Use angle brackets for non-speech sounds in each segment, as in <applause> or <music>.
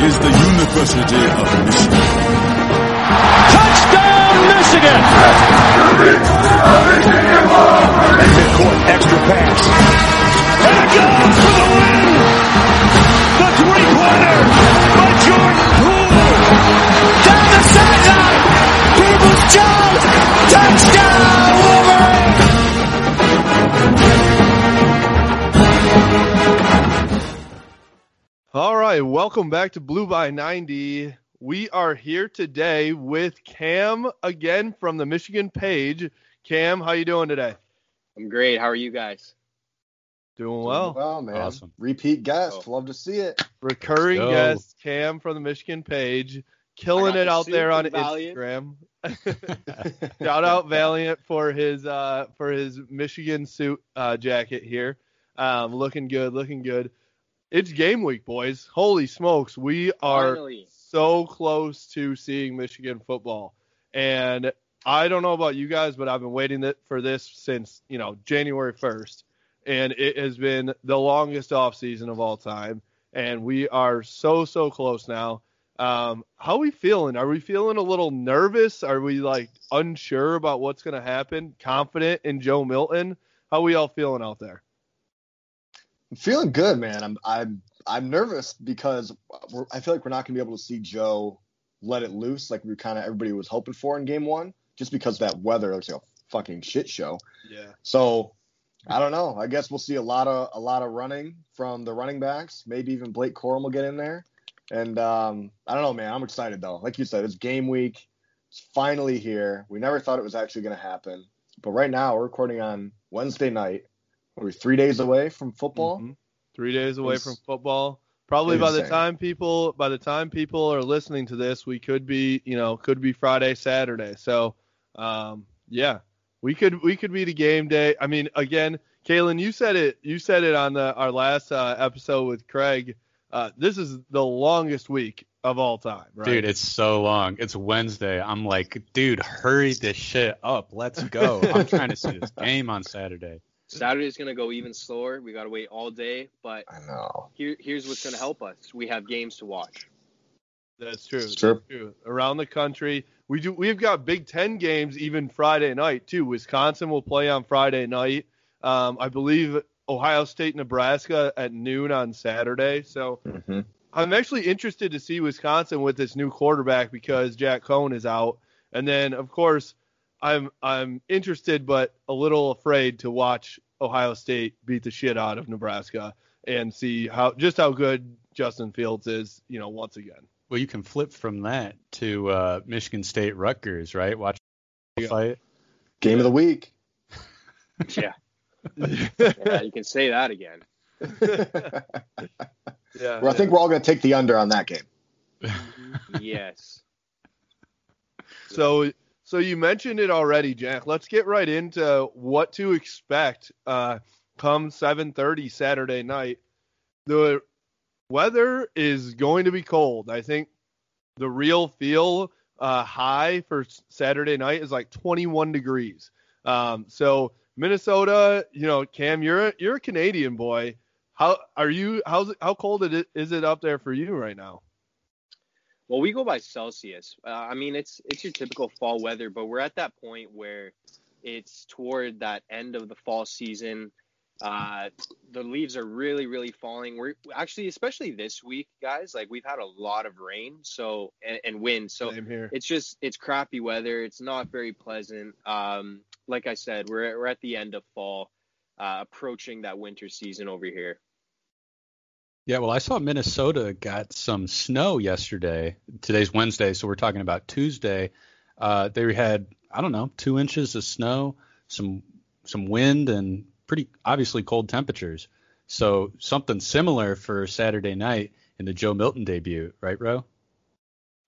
is the University of Michigan. Touchdown, Michigan! Midcourt, extra pass. And it goes for the win! The three-pointer by Jordan Poole! Down the sideline! Peoples-Jones! Touchdown, Wolverine! All right, welcome back to Blue by 90. We are here today with Cam again from the Michigan page. Cam, how you doing today? I'm great. How are you guys? Doing well. Well, man. Awesome. Repeat guest. Oh. Love to see it. Recurring Let's guest Cam from the Michigan page, killing it out there on Valiant. Instagram. <laughs> <laughs> Shout out Valiant for his uh for his Michigan suit uh jacket here. Um looking good, looking good. It's game week, boys. Holy smokes, we are Finally. so close to seeing Michigan football. And I don't know about you guys, but I've been waiting for this since, you know, January 1st. And it has been the longest off season of all time. And we are so, so close now. Um, how are we feeling? Are we feeling a little nervous? Are we like unsure about what's going to happen? Confident in Joe Milton? How are we all feeling out there? I'm feeling good, man. I'm I'm I'm nervous because we're, I feel like we're not gonna be able to see Joe let it loose like we kind of everybody was hoping for in game one, just because that weather looks like a fucking shit show. Yeah. So I don't know. I guess we'll see a lot of a lot of running from the running backs. Maybe even Blake Corum will get in there. And um, I don't know, man. I'm excited though. Like you said, it's game week. It's finally here. We never thought it was actually going to happen, but right now we're recording on Wednesday night. We're three days away from football. Mhm. Three days away It's from football. Probably by the time people by the time people are listening to this, we could be you know could be Friday, Saturday. So um, yeah, we could we could be the game day. I mean, again, Kalen, you said it you said it on the our last uh, episode with Craig. Uh, this is the longest week of all time, right? Dude, it's so long. It's Wednesday. I'm like, dude, hurry this shit up. Let's go. I'm trying to see this <laughs> game on Saturday. Saturday's gonna go even slower. We gotta wait all day, but I know. here, here's what's gonna help us. We have games to watch. That's true. It's true. That's true. Around the country, we do. We've got Big Ten games even Friday night too. Wisconsin will play on Friday night. Um, I believe Ohio State, Nebraska at noon on Saturday. So Mm-hmm. I'm actually interested to see Wisconsin with this new quarterback because Jack Coan is out, and then of course I'm I'm interested but a little afraid to watch Ohio State beat the shit out of Nebraska and see how just how good Justin Fields is, you know, once again. Well, you can flip from that to uh, Michigan State Rutgers, right? Watch the Yeah. fight. Game of the week. <laughs> Yeah, yeah, you can say that again. <laughs> Yeah. Well, I think we're all going to take the under on that game. <laughs> Yes. So so you mentioned it already, Jack. Let's get right into what to expect uh come 7:30 Saturday night. The weather is going to be cold. I think the real feel uh high for Saturday night is like 21 degrees. Um so Minnesota, you know, Cam, you're a, you're a Canadian boy. How are you how's how cold is it up there for you right now? Well, we go by Celsius. Uh, I mean, it's it's your typical fall weather, but we're at that point where it's toward that end of the fall season. Uh, the leaves are really, really falling. We're actually, especially this week, guys. Like we've had a lot of rain, so and, and wind. So it's just it's crappy weather. It's not very pleasant. Um, like I said, we're we're at the end of fall, uh, approaching that winter season over here. Yeah, well, I saw Minnesota got some snow yesterday. Today's Wednesday, so we're talking about Tuesday. Uh, they had, I don't know, two inches of snow, some some wind, and pretty obviously cold temperatures. So something similar for Saturday night in the Joe Milton debut, right, Ro?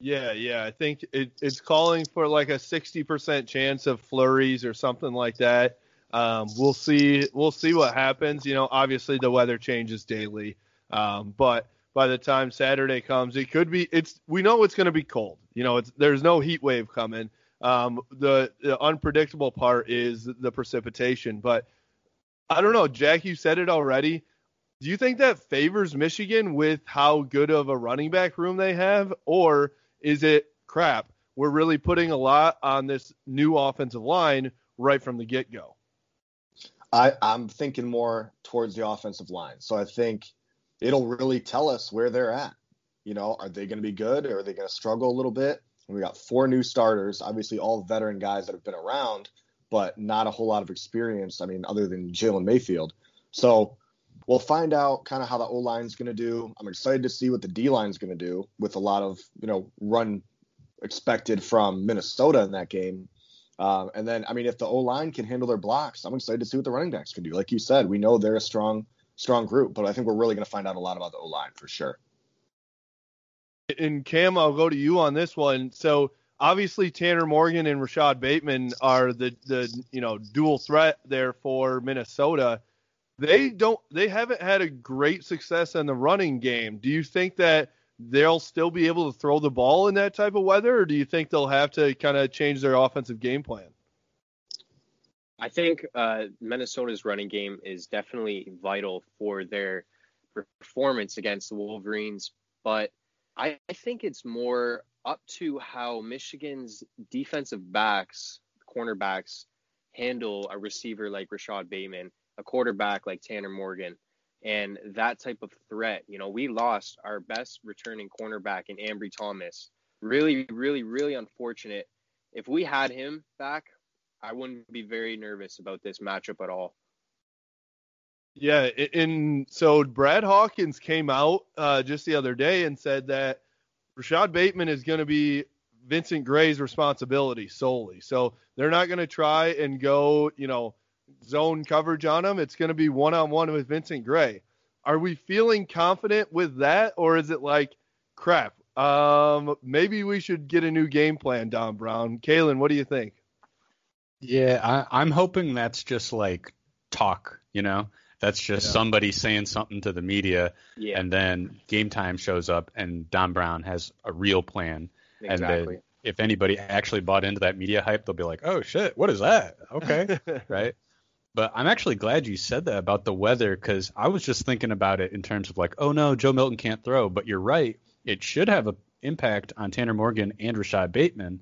Yeah, yeah. I think it, it's calling for like a 60% chance of flurries or something like that. Um, we'll see. We'll see what happens. You know, obviously the weather changes daily, um, but by the time Saturday comes, it could be. It's we know it's going to be cold. You know, it's there's no heat wave coming. Um, the, the unpredictable part is the precipitation, but I don't know, Jack. You said it already. Do you think that favors Michigan with how good of a running back room they have, or is it crap? We're really putting a lot on this new offensive line right from the get go. I'm thinking more towards the offensive line. So I think it'll really tell us where they're at. You know, are they going to be good or are they going to struggle a little bit? And we got four new starters, obviously all veteran guys that have been around, but not a whole lot of experience. I mean, other than Jalen Mayfield. So we'll find out kind of how the O line is going to do. I'm excited to see what the D line is going to do with a lot of you know run expected from Minnesota in that game. Um, and then, I mean, if the O line can handle their blocks, I'm excited to see what the running backs can do. Like you said, we know they're a strong, strong group, but I think we're really going to find out a lot about the O line for sure. And Cam, I'll go to you on this one. So obviously, Tanner Morgan and Rashad Bateman are the the you know dual threat there for Minnesota. They don't, they haven't had a great success in the running game. Do you think that? they'll still be able to throw the ball in that type of weather, or do you think they'll have to kind of change their offensive game plan? I think uh, Minnesota's running game is definitely vital for their performance against the Wolverines, but I, I think it's more up to how Michigan's defensive backs, cornerbacks, handle a receiver like Rashad Bateman, a quarterback like Tanner Morgan and that type of threat. You know, we lost our best returning cornerback in Ambry Thomas. Really, really, really unfortunate. If we had him back, I wouldn't be very nervous about this matchup at all. Yeah, and so Brad Hawkins came out uh, just the other day and said that Rashad Bateman is going to be Vincent Gray's responsibility solely. So they're not going to try and go, you know, zone coverage on him. It's going to be one on one with Vincent Gray. Are we feeling confident with that, or is it like, crap? Um, maybe we should get a new game plan, Don Brown. Kalen, what do you think? Yeah, I, I'm hoping that's just like talk, you know? That's just yeah. somebody saying something to the media, yeah. and then game time shows up, and Don Brown has a real plan. Exactly. And then if anybody actually bought into that media hype, they'll be like, "Oh shit, what is that?" Okay, <laughs> right? But I'm actually glad you said that about the weather because I was just thinking about it in terms of like, oh no, Joe Milton can't throw. But you're right, it should have an impact on Tanner Morgan and Rashad Bateman,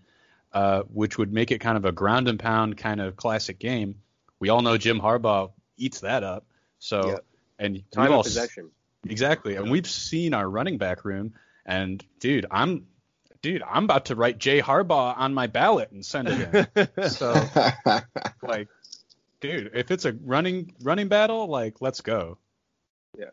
uh, which would make it kind of a ground and pound kind of classic game. We all know Jim Harbaugh eats that up. So yep. and time of possession. Exactly, and we've seen our running back room. And dude, I'm dude, I'm about to write Jay Harbaugh on my ballot and send it in. <laughs> so like dude, if it's a running running battle, like let's go. Yeah.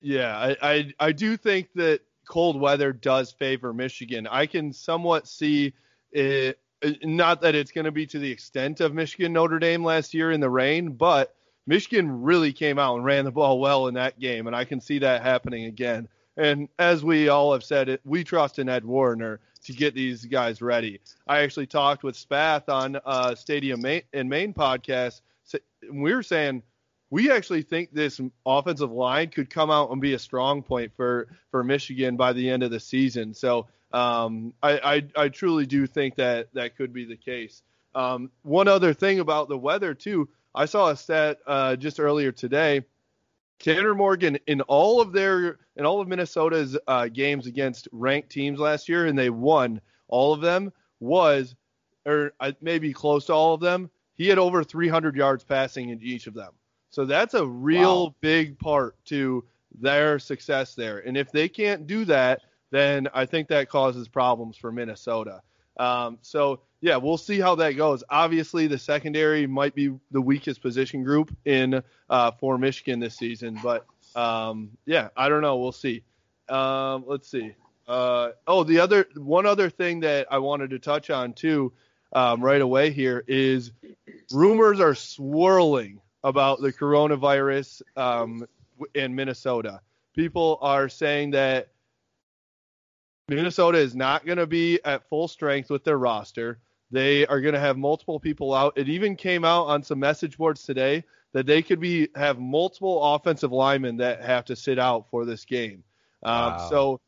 Yeah, I, I I do think that cold weather does favor Michigan. I can somewhat see it not that it's going to be to the extent of Michigan Notre Dame last year in the rain, but Michigan really came out and ran the ball well in that game, and I can see that happening again. And as we all have said, it, we trust in Ed Warinner to get these guys ready. I actually talked with Spath on uh, Stadium Main, and Main podcast. We were saying we actually think this offensive line could come out and be a strong point for for Michigan by the end of the season. So um, I, I, I truly do think that that could be the case. Um, one other thing about the weather too, I saw a stat uh, just earlier today. Tanner Morgan in all of their in all of Minnesota's uh, games against ranked teams last year, and they won all of them. Was or uh, maybe close to all of them. He had over 300 yards passing in each of them. So that's a real wow. big part to their success there. And if they can't do that, then I think that causes problems for Minnesota. Um, so yeah, we'll see how that goes. Obviously, the secondary might be the weakest position group in uh, for Michigan this season, but um, yeah, I don't know. We'll see. Um, let's see. Uh, oh, the other one other thing that I wanted to touch on too, um, right away here is rumors are swirling about the coronavirus um, in Minnesota. People are saying that Minnesota is not going to be at full strength with their roster. They are going to have multiple people out. It even came out on some message boards today that they could be have multiple offensive linemen that have to sit out for this game. Um, wow. So,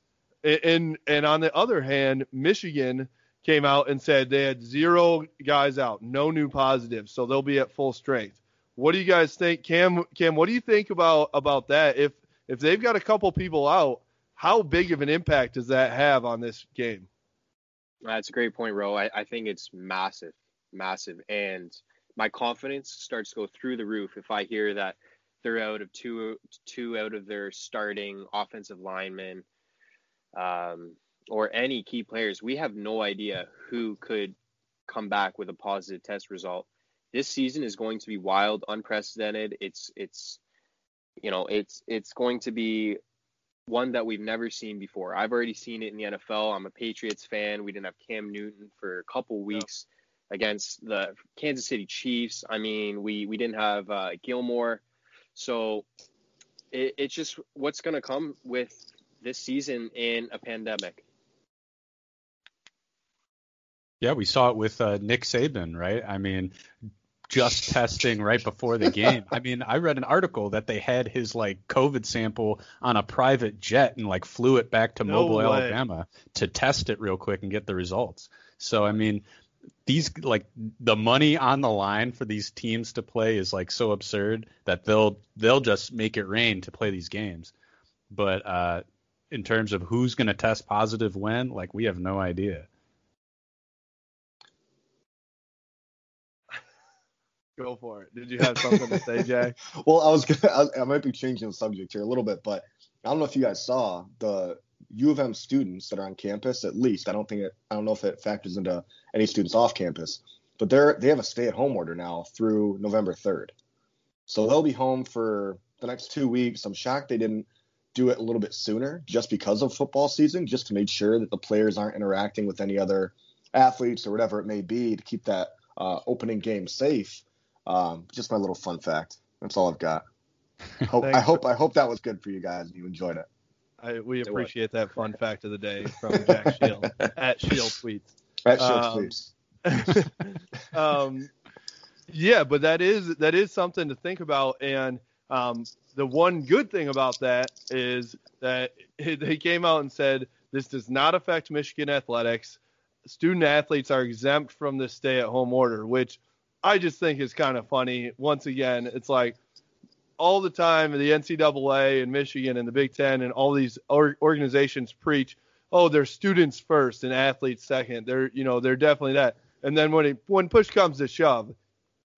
and and on the other hand, Michigan came out and said they had zero guys out, no new positives, so they'll be at full strength. What do you guys think, Cam? Cam, what do you think about about that? If if they've got a couple people out, how big of an impact does that have on this game? That's a great point, Ro. I, I think it's massive, massive, and my confidence starts to go through the roof if I hear that they're out of two two out of their starting offensive linemen, um, or any key players. We have no idea who could come back with a positive test result. This season is going to be wild, unprecedented. It's it's you know it's it's going to be one that we've never seen before. I've already seen it in the NFL. I'm a Patriots fan. We didn't have Cam Newton for a couple weeks against the Kansas City Chiefs. I mean, we we didn't have uh, Gilmore, so it, it's just what's going to come with this season in a pandemic. Yeah, we saw it with uh, Nick Saban, right? I mean, just testing right before the game. I mean, I read an article that they had his like COVID sample on a private jet and like flew it back to No Mobile, way. Alabama to test it real quick and get the results. So I mean, these like the money on the line for these teams to play is like so absurd that they'll they'll just make it rain to play these games. But uh in terms of who's going to test positive when, like we have no idea. Go for it. Did you have something to say, Jack? <laughs> well, I was gonna, I, I might be changing the subject here a little bit, but I don't know if you guys saw the U of M students that are on campus. At least I don't think it. I don't know if it factors into any students off campus, but they're they have a stay-at-home order now through November 3rd, so they'll be home for the next two weeks. I'm shocked they didn't do it a little bit sooner, just because of football season, just to make sure that the players aren't interacting with any other athletes or whatever it may be to keep that uh, opening game safe. Um, just my little fun fact. That's all I've got. <laughs> Hope, I hope I hope that was good for you guys and you enjoyed it. I, we was. appreciate that fun <laughs> fact of the day from Jack Shield at Shield Tweets. Right, Shields, Um, please. <laughs> um, yeah, but that is that is something to think about. And um, the one good thing about that is that they came out and said this does not affect Michigan athletics. Student athletes are exempt from the stay-at-home order, which I just think is kind of funny. Once again, it's like all the time the NCAA and Michigan and the Big Ten and all these or- organizations preach, oh, they're students first and athletes second. They're you know they're definitely that. And then when it, when push comes to shove,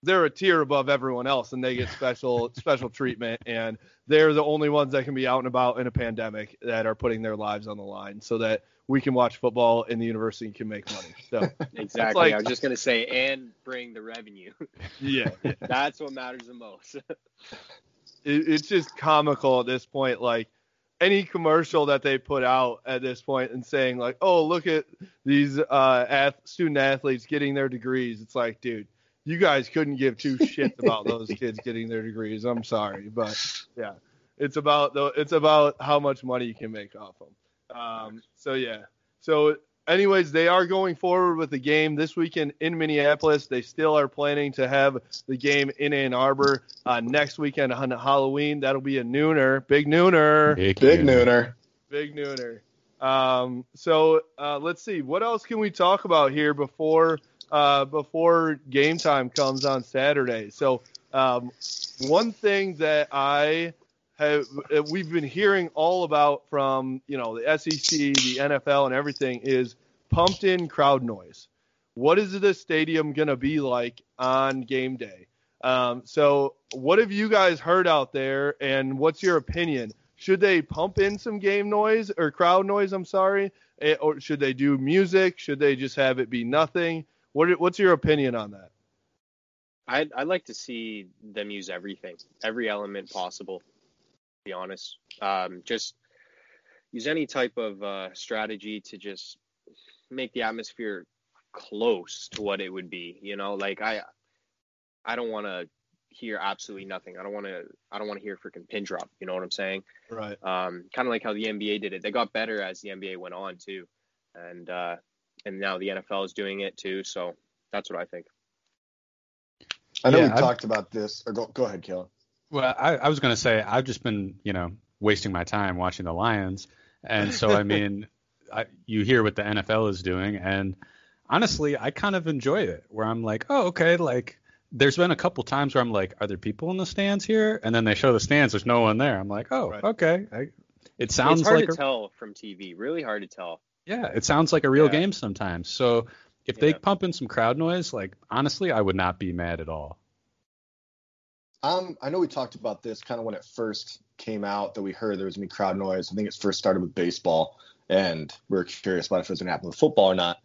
they're a tier above everyone else and they get special <laughs> special treatment and they're the only ones that can be out and about in a pandemic that are putting their lives on the line so that we can watch football and the university and can make money. So <laughs> Exactly. like- I was just gonna say, and bring the revenue. <laughs> yeah, <laughs> That's what matters the most. it, it's just comical at this point. Like any commercial that they put out at this point and saying like, "Oh, look at these uh, ath- student athletes getting their degrees." It's like, dude, you guys couldn't give two shits about those kids getting their degrees. I'm sorry, but yeah, it's about the it's about how much money you can make off them. Um, so yeah, so anyways, they are going forward with the game this weekend in Minneapolis. They still are planning to have the game in Ann Arbor uh, next weekend on Halloween. That'll be a nooner, big nooner, Big nooner. big nooner. Um, so uh, let's see, what else can we talk about here before uh, before game time comes on Saturday? So um, one thing that I have uh, we've been hearing all about from you know the SEC, the NFL, and everything is pumped in crowd noise. What is the stadium gonna be like on game day? Um, so what have you guys heard out there, and what's your opinion? Should they pump in some game noise or crowd noise? I'm sorry, Eh, or should they do music? Should they just have it be nothing? What what's your opinion on that? I'd I'd like to see them use everything, every element possible. To be honest, um, just use any type of uh, strategy to just make the atmosphere close to what it would be. You know, like I I don't want to hear absolutely nothing. I don't want to I don't want to hear freaking pin drop. You know what I'm saying? Right. Um, kind of like how the NBA did it. They got better as the NBA went on too, and uh, and now the NFL is doing it too. So that's what I think. I know Yeah, we I've- talked about this. Or go, go ahead, Kayla. Well, I, I was going to say I've just been, you know, wasting my time watching the Lions, and so I mean, <laughs> I, you hear what the NFL is doing, and honestly, I kind of enjoy it. Where I'm like, oh, okay, like there's been a couple times where I'm like, are there people in the stands here? And then they show the stands, there's no one there. I'm like, oh, Right. okay. I, it sounds it's hard like to a, tell from TV. Really hard to tell. yeah, it sounds like a real Yeah. game sometimes. So if they pump in some crowd noise, like honestly, I would not be mad at all. Um, I know we talked about this kind of when it first came out that we heard there was be crowd noise. I think it first started with baseball, and we were curious about if it was gonna happen with football or not.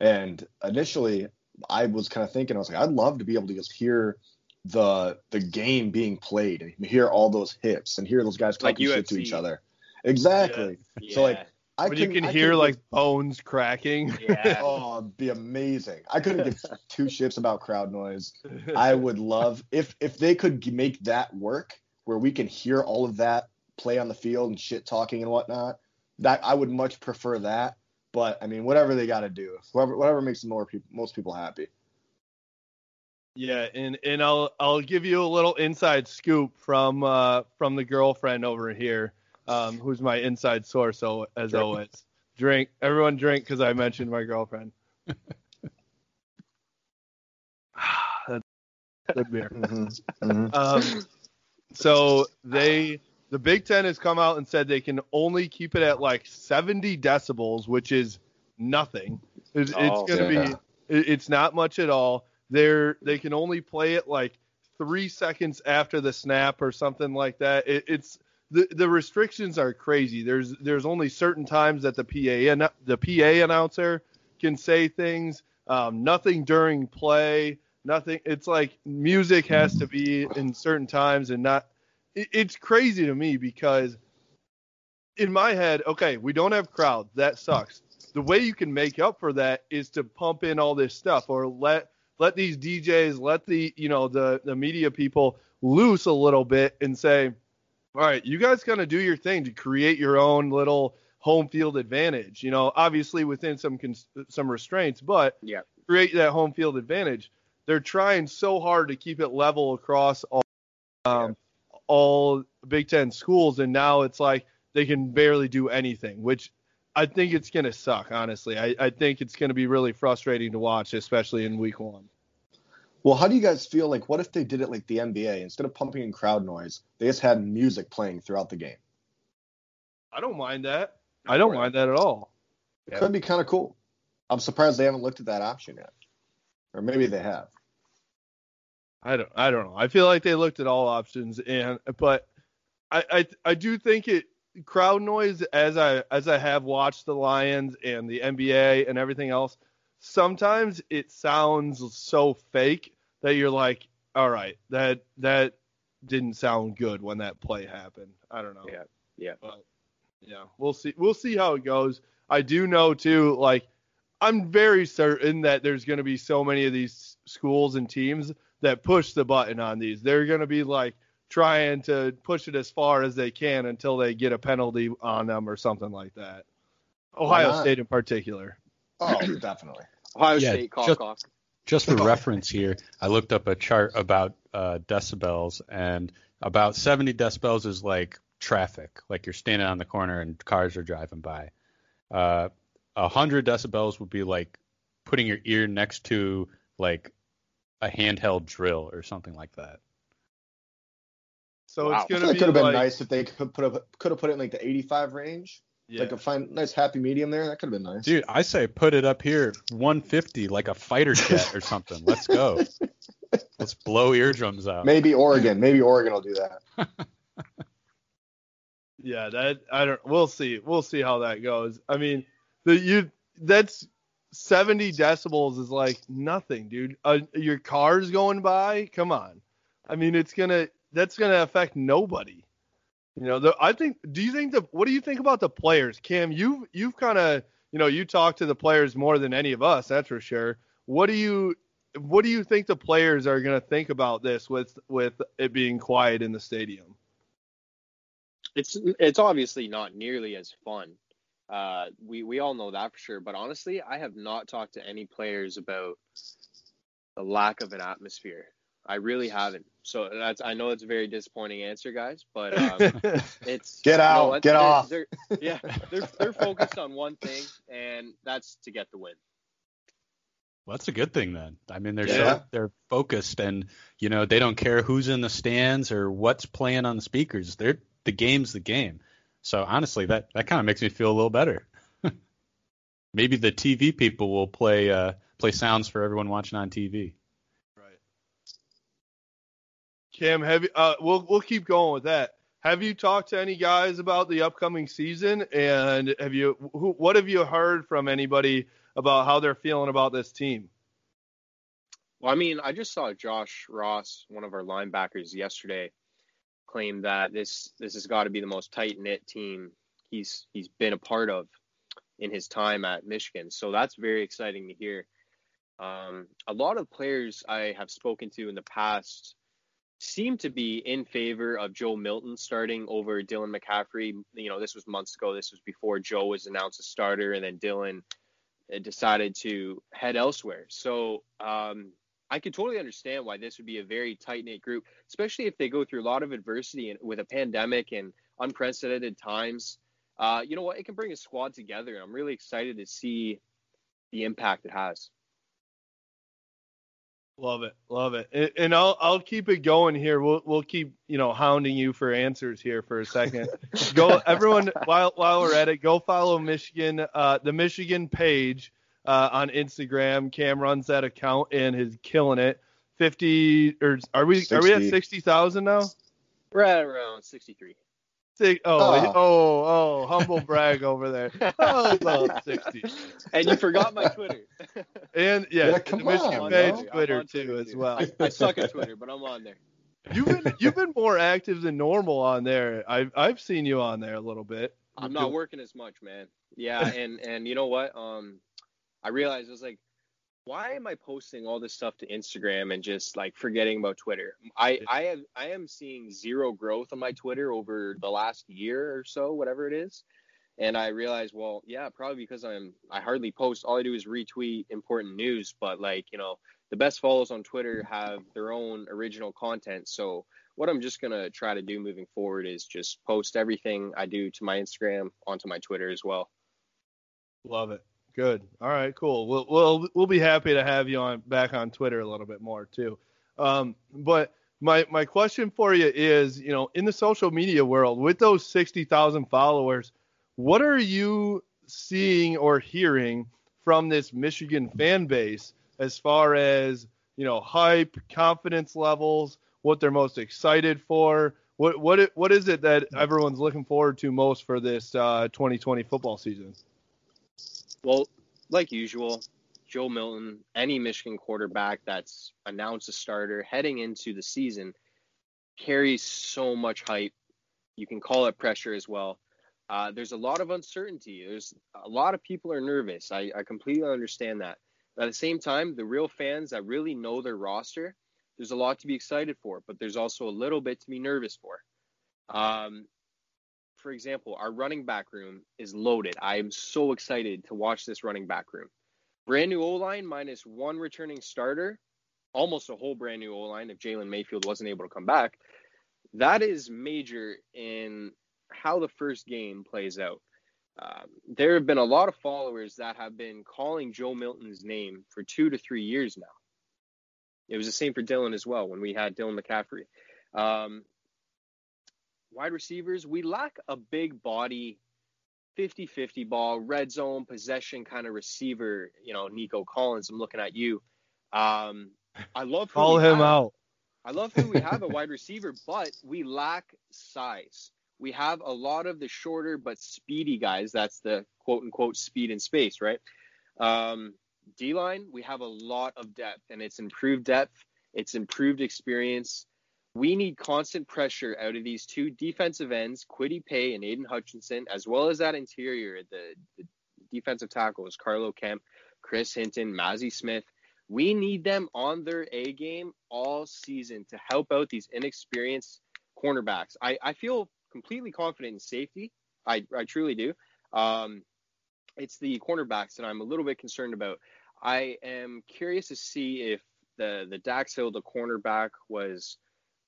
And initially, I was kind of thinking, I was like, I'd love to be able to just hear the the game being played and hear all those hits and hear those guys Like talking shit to each other. Exactly. So like, Yeah. I when you can I hear couldn't like give- bones cracking. <laughs> Yeah. <laughs> oh, it'd be amazing. I couldn't give <laughs> two shits about crowd noise. I would love if if they could make that work where we can hear all of that play on the field and shit talking and whatnot. That I would much prefer that. But I mean, whatever they got to do, whatever whatever makes more people most people happy. Yeah, and and I'll I'll give you a little inside scoop from uh from the girlfriend over here, um, who's my inside source. So as Sure. always, drink everyone drink because I mentioned my girlfriend. That's <sighs> good beer. <laughs> Um, so they the Big Ten has come out and said they can only keep it at like 70 decibels, which is nothing. It's, Oh, it's gonna yeah. be it- it's not much at all. They're they can only play it like three seconds after the snap or something like that. It, it's the restrictions are crazy. There's there's only certain times that the PA and the PA announcer can say things. Um, nothing during play. Nothing. It's like music has to be in certain times and not. It, it's crazy to me because in my head, okay, we don't have crowds. That sucks. The way you can make up for that is to pump in all this stuff or let let these DJs, let the you know the the media people loose a little bit and say, all right, you guys gonna do your thing to create your own little home field advantage. You know, obviously within some cons- some restraints, but Yeah. create that home field advantage. They're trying so hard to keep it level across all um, all Big Ten schools, and now it's like they can barely do anything, which I think it's gonna suck. Honestly, I, I think it's gonna be really frustrating to watch, especially in Week One. Well, how do you guys feel like what if they did it like the NBA instead of pumping in crowd noise, they just had music playing throughout the game? I don't mind that. I don't mind that at all. It Yeah. could be kind of cool. I'm surprised they haven't looked at that option yet, or maybe they have. I don't I don't know. I feel like they looked at all options and but I I, I do think it crowd noise as I as I have watched the Lions and the NBA and everything else, sometimes it sounds so fake that you're like, all right, that that didn't sound good when that play happened. I don't know. Yeah, yeah. But yeah, we'll see we'll see how it goes. I do know too, like I'm very certain that there's going to be so many of these schools and teams that push the button on these. They're going to be like trying to push it as far as they can until they get a penalty on them or something like that. Ohio? State in particular. Oh, definitely. Ohio Yeah, State cough just- cough. Just for reference here, I looked up a chart about uh, decibels, and about 70 decibels is like traffic, like you're standing on the corner and cars are driving by. Uh, 100 decibels would be like putting your ear next to like a handheld drill or something like that. So Wow. it's I feel like be it could have been like, nice if they could put up, could have put it in like the 85 range, yeah. like a fine, nice happy medium there. That could have been nice. Dude, I say put it up here 150 like a fighter <laughs> jet or something. Let's go. Let's blow eardrums out. Maybe Oregon. Maybe Oregon will do that. <laughs> Yeah, that I don't. We'll see. We'll see how that goes. I mean, the you that's 70 decibels is like nothing, dude. Uh, your car's going by. Come on. I mean, it's gonna that's gonna affect nobody. You know, the, I think. Do you think the what do you think about the players, Cam? You've you've kind of you know you talk to the players more than any of us, that's for sure. What do you what do you think the players are gonna think about this with with it being quiet in the stadium? It's it's obviously not nearly as fun. Uh, we we all know that for sure. But honestly, I have not talked to any players about the lack of an atmosphere. I really haven't. So that's I know it's a very disappointing answer, guys, but <laughs> um, it's Get out, what? get They're- off. they're- yeah, they're they're focused on one thing, and that's to get the win. Well, that's a good thing then. I mean, they're Yeah. so they're focused, and you know they don't care who's in the stands or what's playing on the speakers. They're the game's the game. So honestly, that that kind of makes me feel a little better. <laughs> Maybe the TV people will play uh, play sounds for everyone watching on TV. Right. Cam, have you, uh, we'll we'll keep going with that. Have you talked to any guys about the upcoming season, and have you who, what have you heard from anybody about how they're feeling about this team? Well, I mean, I just saw Josh Ross, one of our linebackers, yesterday, claim that this this has got to be the most tight knit team he's he's been a part of in his time at Michigan. So that's very exciting to hear. Um, a lot of players I have spoken to in the past seem to be in favor of Joe Milton starting over Dylan McCaffrey. You know, this was months ago. This was before Joe was announced a starter, and then Dylan uh, decided to head elsewhere. So um, I could totally understand why this would be a very tight knit group, especially if they go through a lot of adversity and with a pandemic and unprecedented times. Uh, you know what? It can bring a squad together. I'm really excited to see the impact it has. Love it, love it, and, and I'll I'll keep it going here. We'll we'll keep you know hounding you for answers here for a second. go everyone while while we're at it, go follow Michigan uh, the Michigan page uh, on Instagram. Cam runs that account and is killing it. Fifty or are we are we at 60. sixty thousand now? We're at around 63. Six, oh, Oh. oh, oh, humble brag over there. <laughs> Oh, about 60. And you forgot my Twitter. And yeah, Yeah, the come Michigan on, page bro. I'm Twitter too as well. I, I suck at Twitter, but I'm on there. You've been you've been more active than normal on there. I've I've seen you on there a little bit. I'm not working as much, man. Yeah, and and you know what? Um, I realized I was like, why am I posting all this stuff to Instagram and just like forgetting about Twitter? I I have I am seeing zero growth on my Twitter over the last year or so, whatever it is. And I realized, well, yeah, probably because I'm I hardly post. All I do is retweet important news, but like you know, the best follows on Twitter have their own original content. So what I'm just gonna try to do moving forward is just post everything I do to my Instagram onto my Twitter as well. Love it. Good. All right, cool. We'll we'll we'll be happy to have you on back on Twitter a little bit more too. Um, but my my question for you is, you know, in the social media world with those 60,000 followers, what are you seeing or hearing from this Michigan fan base as far as, you know, hype, confidence levels, what they're most excited for? What what what is it that everyone's looking forward to most for this uh, 2020 football season? Well, like usual, Joe Milton, any Michigan quarterback that's announced a starter heading into the season carries so much hype. You can call it pressure as well. Uh, there's a lot of uncertainty. There's a lot of people are nervous. I, I completely understand that. But at the same time, the real fans that really know their roster, there's a lot to be excited for, but there's also a little bit to be nervous for. Um, for example, our running back room is loaded. I am so excited to watch this running back room. Brand new O line minus one returning starter, almost a whole brand new O line if Jalen Mayfield wasn't able to come back. That is major in how the first game plays out. Um, there have been a lot of followers that have been calling Joe Milton's name for two to three years now. It was the same for Dylan as well when we had Dylan McCaffrey. Um, wide receivers, we lack a big body 50-50 ball, red zone possession kind of receiver, you know, Nico Collins, I'm looking at you. Um, I love who Call we him have. out. I love who we have a wide receiver, but we lack size. We have a lot of the shorter but speedy guys. That's the quote unquote speed in space, right? Um, D line, we have a lot of depth, and it's improved depth, it's improved experience. We need constant pressure out of these two defensive ends, Kwity Paye and Aidan Hutchinson, as well as that interior, the, the defensive tackles, Carlo Kemp, Chris Hinton, Mazi Smith. We need them on their A game all season to help out these inexperienced cornerbacks. I, I feel completely confident in safety. I, I truly do. Um, it's the cornerbacks that I'm a little bit concerned about. I am curious to see if the the Dax Hill, the cornerback, was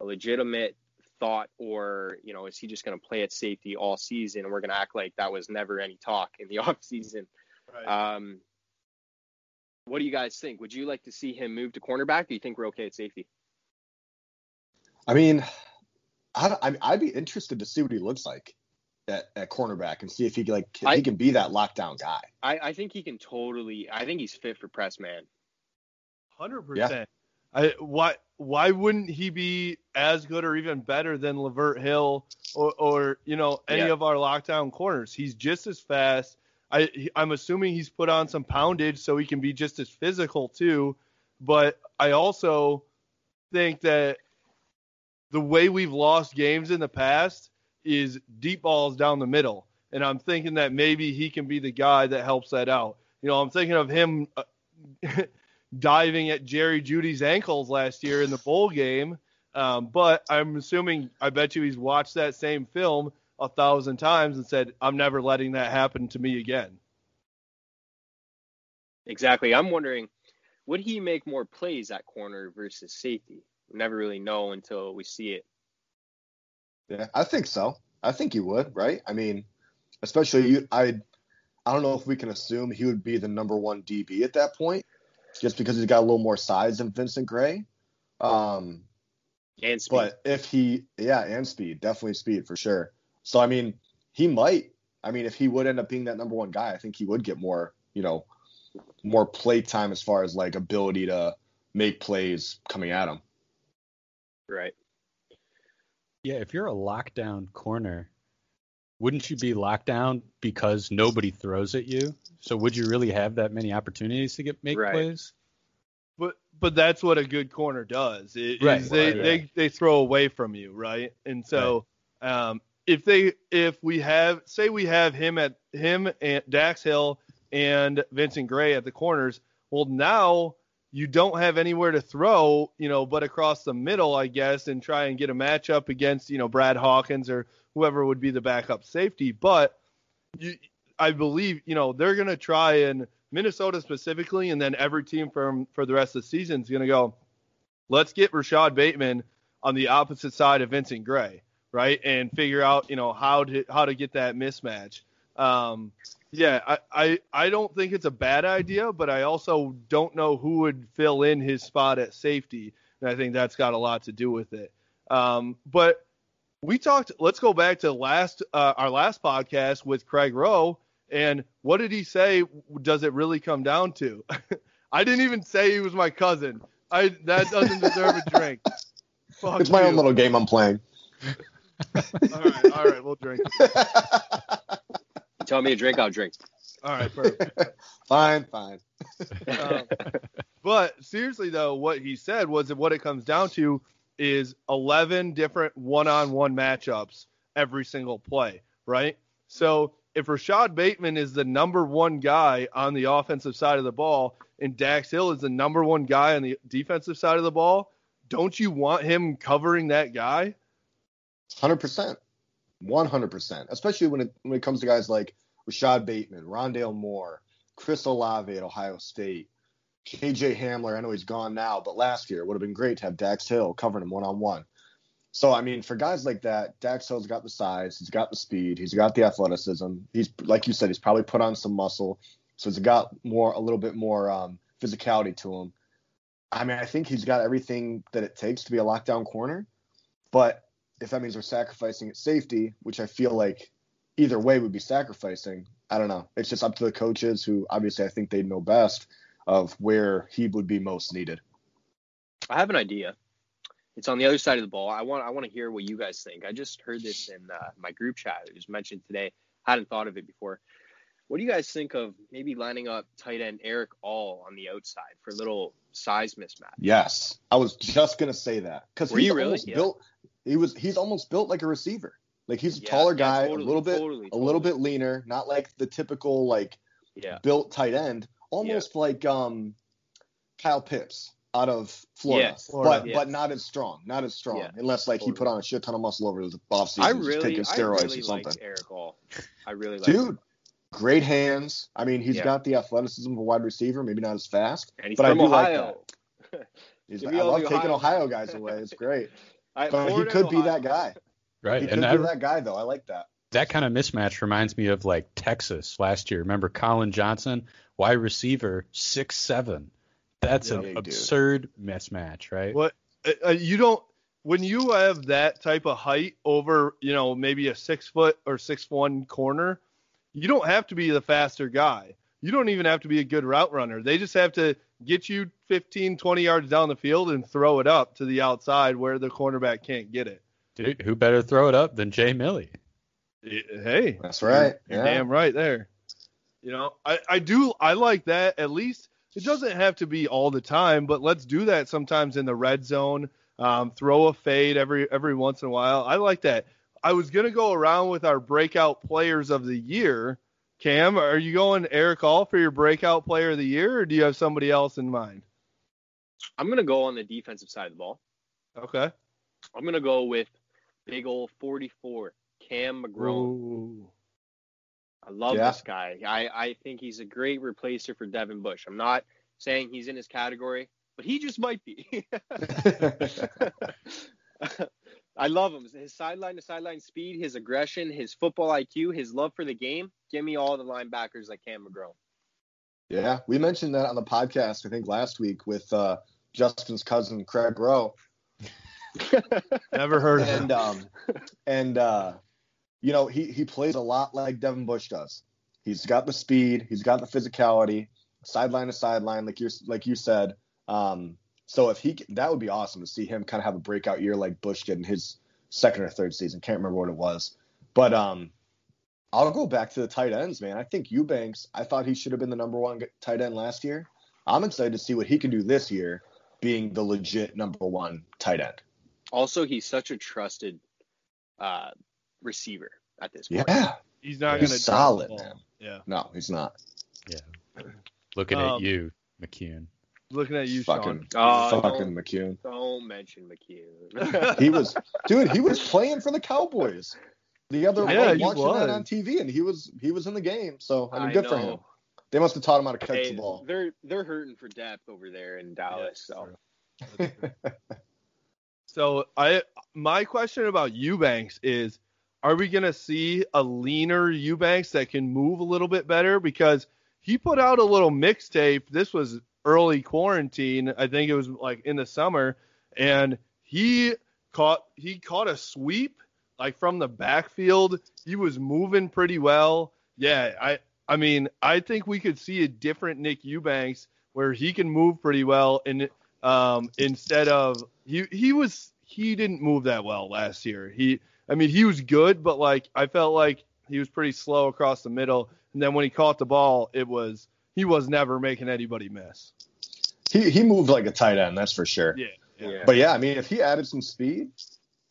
a legitimate thought, or you know, is he just going to play at safety all season, and we're going to act like that was never any talk in the <laughs> off season? Right. Um, What do you guys think? Would you like to see him move to cornerback? Do you think we're okay at safety? I mean, I, I I'd be interested to see what he looks like at, at cornerback and see if he like if I- he can be that lockdown guy. I, I think he can totally. I think he's fit for press man. 100 Yeah. percent. I why why wouldn't he be as good or even better than Lavert Hill or or you know any Yeah. of our lockdown corners? He's just as fast. I I'm assuming he's put on some poundage so he can be just as physical too. But I also think that the way we've lost games in the past is deep balls down the middle, and I'm thinking that maybe he can be the guy that helps that out. You know, I'm thinking of him. Uh, <laughs> diving at Jerry Jeudy's ankles last year in the bowl game. Um, but I'm assuming, I bet you he's watched that same film a thousand times and said, I'm never letting that happen to me again. Exactly. I'm wondering, would he make more plays at corner versus safety? We never really know until we see it. Yeah, I think so. I think he would, right? I mean, especially you. I I don't know if we can assume he would be the number one DB at that point, just because he's got a little more size than Vincent Gray. Um, And speed. but if he, yeah, and speed, definitely speed for sure. So I mean, he might. I mean, if he would end up being that number one guy, I think he would get more, you know, more play time as far as like ability to make plays coming at him. right. Yeah, if you're a lockdown corner, wouldn't you be locked down because nobody throws at you? So would you really have that many opportunities to get make Right. plays? But but that's what a good corner does. It, Right, is they, right, they they throw away from you, right? And so um, if they if we have say we have him at him and Dax Hill and Vincent Gray at the corners, well now you don't have anywhere to throw, you know, but across the middle, I guess, and try and get a matchup against, you know, Brad Hawkins or whoever would be the backup safety. But you, I believe, you know, they're going to try and Minnesota specifically, and then every team from for the rest of the season is going to go, let's get Rashad Bateman on the opposite side of Vincent Gray, right, and figure out, you know, how to how to get that mismatch. Um, yeah, I, I I don't think it's a bad idea, but I also don't know who would fill in his spot at safety, and I think that's got a lot to do with it. Um, but we talked. Let's go back to last uh, our last podcast with Craig Rowe, and what did he say? Does it really come down to? <laughs> I didn't even say he was my cousin. I that doesn't deserve a drink. Fuck <laughs> It's my own little game I'm playing. <laughs> All right, all right, we'll drink. You tell me to drink, I'll drink. All right, perfect. <laughs> fine, fine. <laughs> Um, but seriously though, what he said was that what it comes down to is 11 different one-on-one matchups every single play, right? So if Rashad Bateman is the number one guy on the offensive side of the ball and Dax Hill is the number one guy on the defensive side of the ball, don't you want him covering that guy? Hundred percent, one hundred percent. Especially when it when it comes to guys like Rashad Bateman, Rondale Moore, Chris Olave at Ohio State, KJ Hamler. I know he's gone now, but last year it would have been great to have Dax Hill covering him one on one. So I mean, for guys like that, Dax Hill's got the size, he's got the speed, he's got the athleticism. He's like you said, he's probably put on some muscle, so he's got more a little bit more um, physicality to him. I mean, I think he's got everything that it takes to be a lockdown corner, but if that means we're sacrificing at safety, which I feel like either way would be sacrificing, I don't know. It's just up to the coaches who obviously I think they know best of where he would be most needed. I have an idea. It's on the other side of the ball. I want I want to hear what you guys think. I just heard this in uh, my group chat. It was mentioned today. I Hadn't thought of it before. What do you guys think of maybe lining up tight end Erick All on the outside for a little size mismatch? Yes, I was just gonna say that because Were he's you really? almost Yeah. built. He was he's almost built like a receiver. Like he's a Yeah, taller yeah, guy, totally, a little bit, totally, a little bit leaner, not like the typical like Yeah. built tight end, almost like um Kyle Pitts out of Florida, Yeah, Florida, but yes. but not as strong, not as strong, Yeah, unless like he put on a shit ton of muscle over the offseason, I just really, taking I steroids really or something. like Erick All. I really like him. Dude, great hands. I mean, he's Yeah. got the athleticism of a wide receiver, maybe not as fast, and he's but I from do like Ohio. <laughs> He's, Give I love the taking Ohio Ohio guys away. It's great. <laughs> I- But he could and be that guy. Right. He And could I, be that guy, though. I like that. that kind of mismatch reminds me of like Texas last year. Remember Collin Johnson, wide receiver, six seven. That's Yeah, an big dude. absurd mismatch, right? What uh, uh, you don't when you have that type of height over, you know, maybe a six foot or six one corner, you don't have to be the faster guy. You don't even have to be a good route runner. They just have to get you 15, 20 yards down the field and throw it up to the outside where the cornerback can't get it. Dude, who better throw it up than Jay Millie? Hey, That's right. You're yeah. damn right there. You know, I, I do I like that at least it doesn't have to be all the time, but let's do that sometimes in the red zone. Um, throw a fade every every once in a while. I like that. I was gonna go around with our breakout players of the year. Cam, are you going Erick All for your breakout player of the year, or do you have somebody else in mind? I'm gonna go on the defensive side of the ball. Okay. I'm gonna go with big old 44 Cam McGrone. Ooh. I love Yeah. this guy. I, I think he's a great replacer for Devin Bush. I'm not saying he's in his category, but he just might be. <laughs> <laughs> <laughs> I love him. His sideline to sideline speed, his aggression, his football IQ, his love for the game. Give me all the linebackers like Cam McGrone. Yeah, we mentioned that on the podcast I think last week with uh, Justin's cousin Craig Rowe, <laughs> Never heard of him. and um, and uh, you know he he plays a lot like Devin Bush does. He's got the speed, he's got the physicality, sideline to sideline, like you like you said. Um, so if he c- that would be awesome to see him kind of have a breakout year like Bush did in his second or third season. Can't remember what it was, but um, I'll go back to the tight ends, man. I think Eubanks. I thought he should have been the number one tight end last year. I'm excited to see what he can do this year, being the legit number one tight end. Also, he's such a trusted uh, receiver at this point. Yeah, He's not He's gonna drop solid, man. Yeah. no, he's not. Yeah, looking Um, at you, McKeon. Looking at you, fucking, Sean. Oh, fucking McKeon. Don't mention McHugh. <laughs> He was, dude. He was playing for the Cowboys. The other Yeah, I was he watching was. that on TV, and he was he was in the game. So I mean, I good for him. They must have taught him how to catch Hey, the ball. they're they're hurting for depth over there in Dallas. so <laughs> So I my question about Eubanks is are we gonna see a leaner Eubanks that can move a little bit better? Because he put out a little mixtape. This was early quarantine. I think it was like in the summer, and he caught he caught a sweep like from the backfield. He was moving pretty well. Yeah, I I mean I think we could see a different Nick Eubanks where he can move pretty well and um, instead of he he was he didn't move that well last year. He I mean he was good, but like I felt like he was pretty slow across the middle. And then when he caught the ball, it was he was never making anybody miss. He he moved like a tight end, that's for sure. Yeah, yeah. But yeah, I mean, if he added some speed,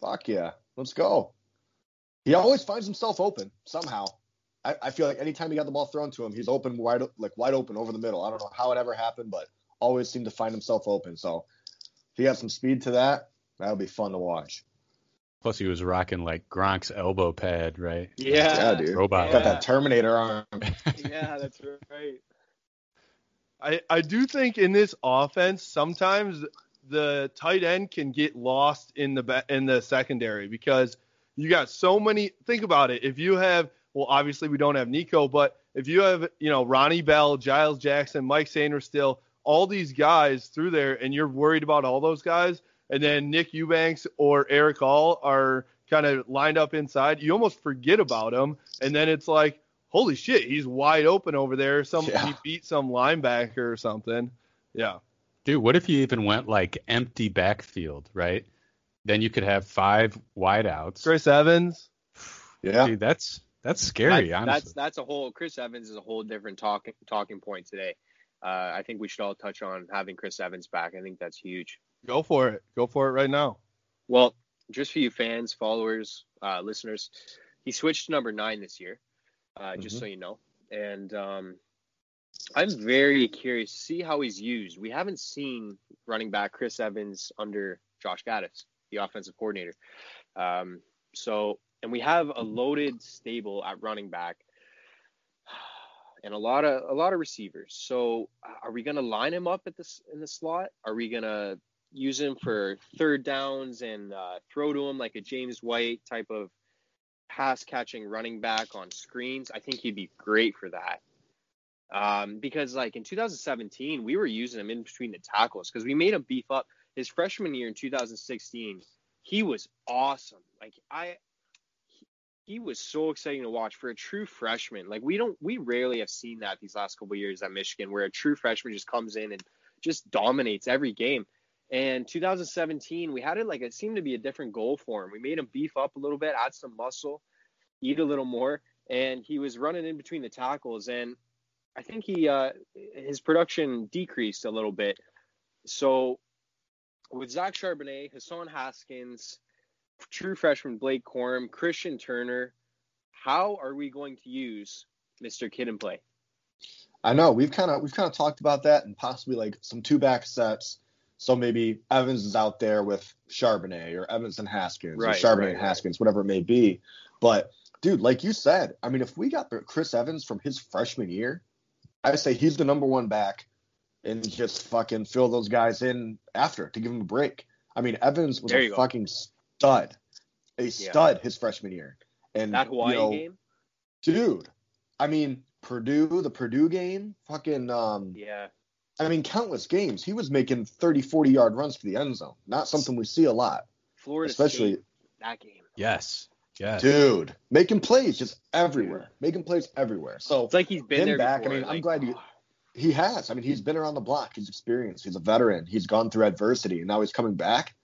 fuck yeah, let's go. He always finds himself open somehow. I, I feel like anytime he got the ball thrown to him, he's open wide, like wide open over the middle. I don't know how it ever happened, but always seemed to find himself open. So if he got some speed to that, that would be fun to watch. Plus, he was rocking like Gronk's elbow pad, right? yeah, Yeah, dude. Robot. Got that Terminator arm. yeah, that's right. I, I do think in this offense sometimes the tight end can get lost in the in the secondary because you got so many. Think about it. If you have well, obviously we don't have Nico, but if you have you know Ronnie Bell, Giles Jackson, Mike Sainristil, all these guys through there, and you're worried about all those guys, and then Nick Eubanks or Erick All are kind of lined up inside, you almost forget about them, and then it's like holy shit, he's wide open over there. Some Yeah. he beat some linebacker or something. Yeah. Dude, what if you even went like empty backfield, right? Then you could have five wideouts. Chris Evans. Yeah. Dude, that's that's scary, That- honestly. that's that's a whole. Chris Evans is a whole different talking talking point today. Uh, I think we should all touch on having Chris Evans back. I think that's huge. Go for it. Go for it right now. Well, just for you fans, followers, uh, listeners, he switched to number nine this year, uh, just Mhm. so you know. And um, I'm very curious to see how he's used. We haven't seen running back Chris Evans under Josh Gattis, the offensive coordinator. Um, so, and we have a loaded stable at running back. <sighs> And a lot of a lot of receivers. So, are we going to line him up at this in the slot? Are we going to use him for third downs and uh, throw to him like a James White type of pass catching running back on screens. I think he'd be great for that. Um, because like in 2017, we were using him in between the tackles because we made him beef up. His freshman year in 2016, he was awesome. Like I, he, he was so exciting to watch for a true freshman. Like we don't, we rarely have seen that these last couple years at Michigan, where a true freshman just comes in and just dominates every game. And 2017, we had it like it seemed to be a different goal for him. We made him beef up a little bit, add some muscle, eat a little more, and he was running in between the tackles. And I think he uh, his production decreased a little bit. So with Zach Charbonnet, Hassan Haskins, true freshman Blake Corum, Christian Turner, how are we going to use Mr. Kid and Play? I know we've kind of we've kind of talked about that and possibly like some two back sets. So maybe Evans is out there with Charbonnet or Evans and Haskins Right, or Charbonnet right, and right. Haskins, whatever it may be. But dude, like you said, I mean, if we got Chris Evans from his freshman year, I say he's the number one back, and just fucking fill those guys in after to give him a break. I mean, Evans was a go. fucking stud, a stud his freshman year, and That Hawaii you know, game? dude. I mean, Purdue, the Purdue game, fucking um, Yeah. I mean, countless games. He was making 30, 40 yard runs for the end zone. Not something we see a lot, Florida especially, State, that game. Yes. Yes. dude, making plays just everywhere, making plays everywhere. So It's like he's been there back, I before. mean, I'm glad you- ah. he has. I mean, he's been around the block. He's experienced. He's a veteran. He's gone through adversity, and now he's coming back.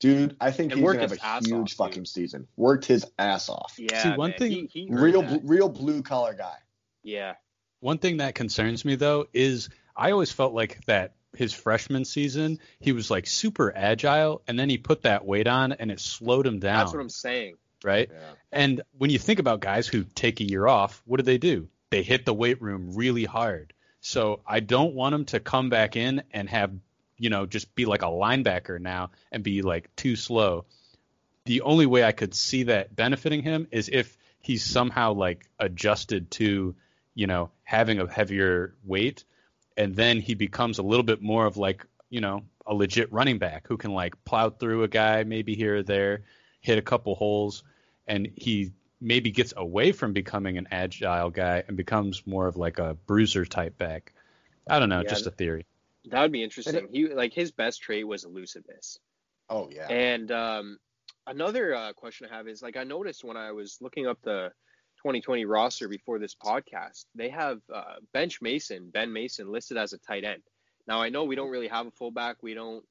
Dude, I think And he's worked gonna have a huge off, fucking dude. season. Worked his ass off. Yeah. See, one man, thing- he, he Real, that. real blue collar guy. Yeah. One thing that concerns me though is I always felt like that his freshman season he was like super agile and then he put that weight on and it slowed him down. That's what I'm saying. right? Yeah. And when you think about guys who take a year off, what do they do? They hit the weight room really hard. So I don't want him to come back in and have, you know, just be like a linebacker now and be like too slow. The only way I could see that benefiting him is if he's somehow like adjusted to, you know, having a heavier weight and then he becomes a little bit more of like, you know, a legit running back who can like plow through a guy maybe here or there, hit a couple holes and he maybe gets away from becoming an agile guy and becomes more of like a bruiser type back. I don't know, Yeah, just a theory. That would be interesting. He like his best trait was elusiveness. Oh yeah. And um, another uh, question I have is like I noticed when I was looking up the 2020 roster before this podcast, they have uh, Bench Mason, Ben Mason, listed as a tight end. Now I know we don't really have a fullback. We don't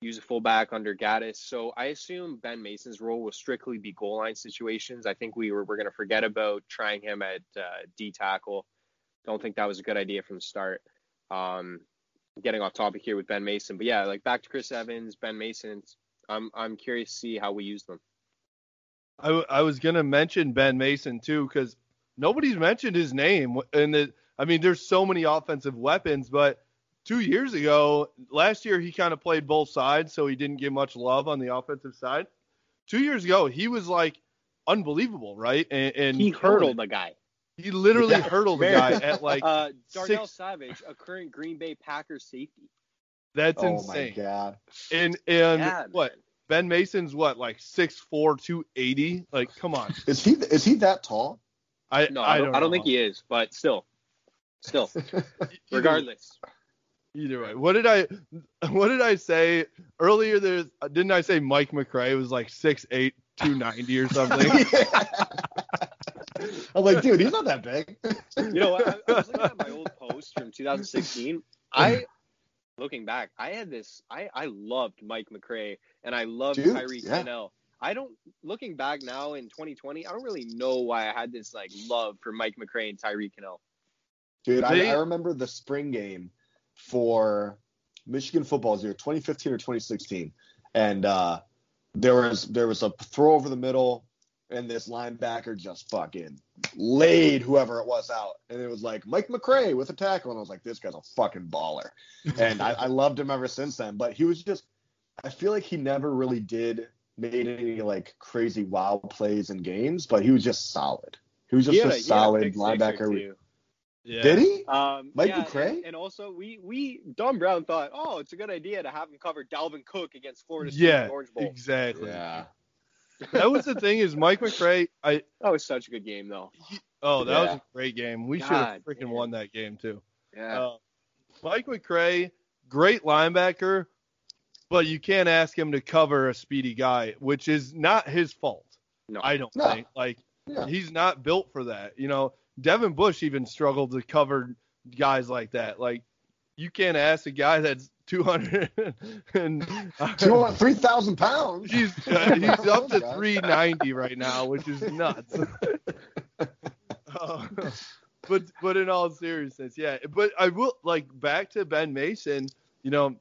use a fullback under Gattis, so I assume Ben Mason's role will strictly be goal line situations. I think we were we're going to forget about trying him at uh, D tackle. Don't think that was a good idea from the start. Um, getting off topic here with Ben Mason, but yeah, like back to Chris Evans, Ben Mason. I'm I'm curious to see how we use them. I, w- I was gonna mention Ben Mason too because nobody's mentioned his name. And the, I mean, there's so many offensive weapons, but two years ago, last year he kind of played both sides, so he didn't get much love on the offensive side. Two years ago, he was like unbelievable, right? And, and He killing hurdled it. the guy. He literally Yeah, hurdled the guy <laughs> at like Uh, Darnell six- Savage, a current Green Bay Packers safety. that's oh insane. my god. And and Yeah, what man. Ben Mason's what like 6'4", 280? Like, come on. <laughs> Is he is he that tall? I No, I don't, I don't know. think he is, but still, still, <laughs> regardless. Either way, what did I <laughs> what did I say earlier? There's didn't I say Mike McCray was like 6'8", 290 or something? I'm like, dude, he's not that big. You know, I, I was looking at my old post from 2016. I, looking back, I had this. I I loved Mike McCray and I loved Dude, Tyreek yeah. Hill. I don't. Looking back now in 2020, I don't really know why I had this like love for Mike McCray and Tyree Kinnel. Dude, I, They- I remember the spring game for Michigan football year 2015 or 2016, and uh, there was there was a throw over the middle, and this linebacker just fucking laid whoever it was out, and it was like Mike McCray with a tackle, and I was like, this guy's a fucking baller, <laughs> and I, I loved him ever since then. But he was just, I feel like he never really did made any like crazy wow plays in games, but he was just solid. He was just He a, a- he had a solid pick six or linebacker. two. Yeah. Did he? Um, Mike yeah, McCray? And, and also, we we Don Brown thought, oh, it's a good idea to have him cover Dalvin Cook against Florida State Yeah, Orange Bowl. exactly. Yeah. That was the thing is Mike McCray. I That was such a good game, though. oh that was a great game. We should have freaking damn. won that game too. Yeah. Uh, Mike McCray, great linebacker, but you can't ask him to cover a speedy guy, which is not his fault. no. I don't No. think. Like Yeah. he's not built for that. You know, Devin Bush even struggled to cover guys like that. Like you can't ask a guy that's 200 and three thousand pounds. he's <laughs> uh, he's up to 390 right now, which is nuts. <laughs> Uh, but but in all seriousness, yeah. But I will like back to Ben Mason. You know,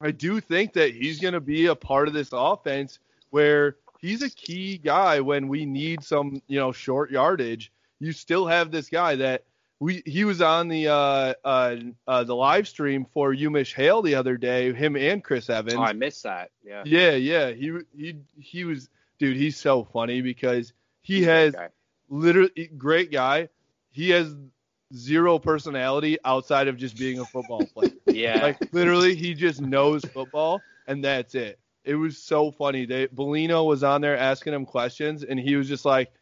I do think that he's going to be a part of this offense where he's a key guy when we need some you know short yardage. You still have this guy that we he was on the uh uh, uh the live stream for Umish Hale the other day, him and Chris Evans. Oh, I missed that. Yeah. Yeah, yeah. He he he was dude, he's so funny because he He's has literally great guy. He has zero personality outside of just being a football <laughs> player. Yeah. like literally he just knows football and that's it. It was so funny. They Bellino was on there asking him questions and he was just like,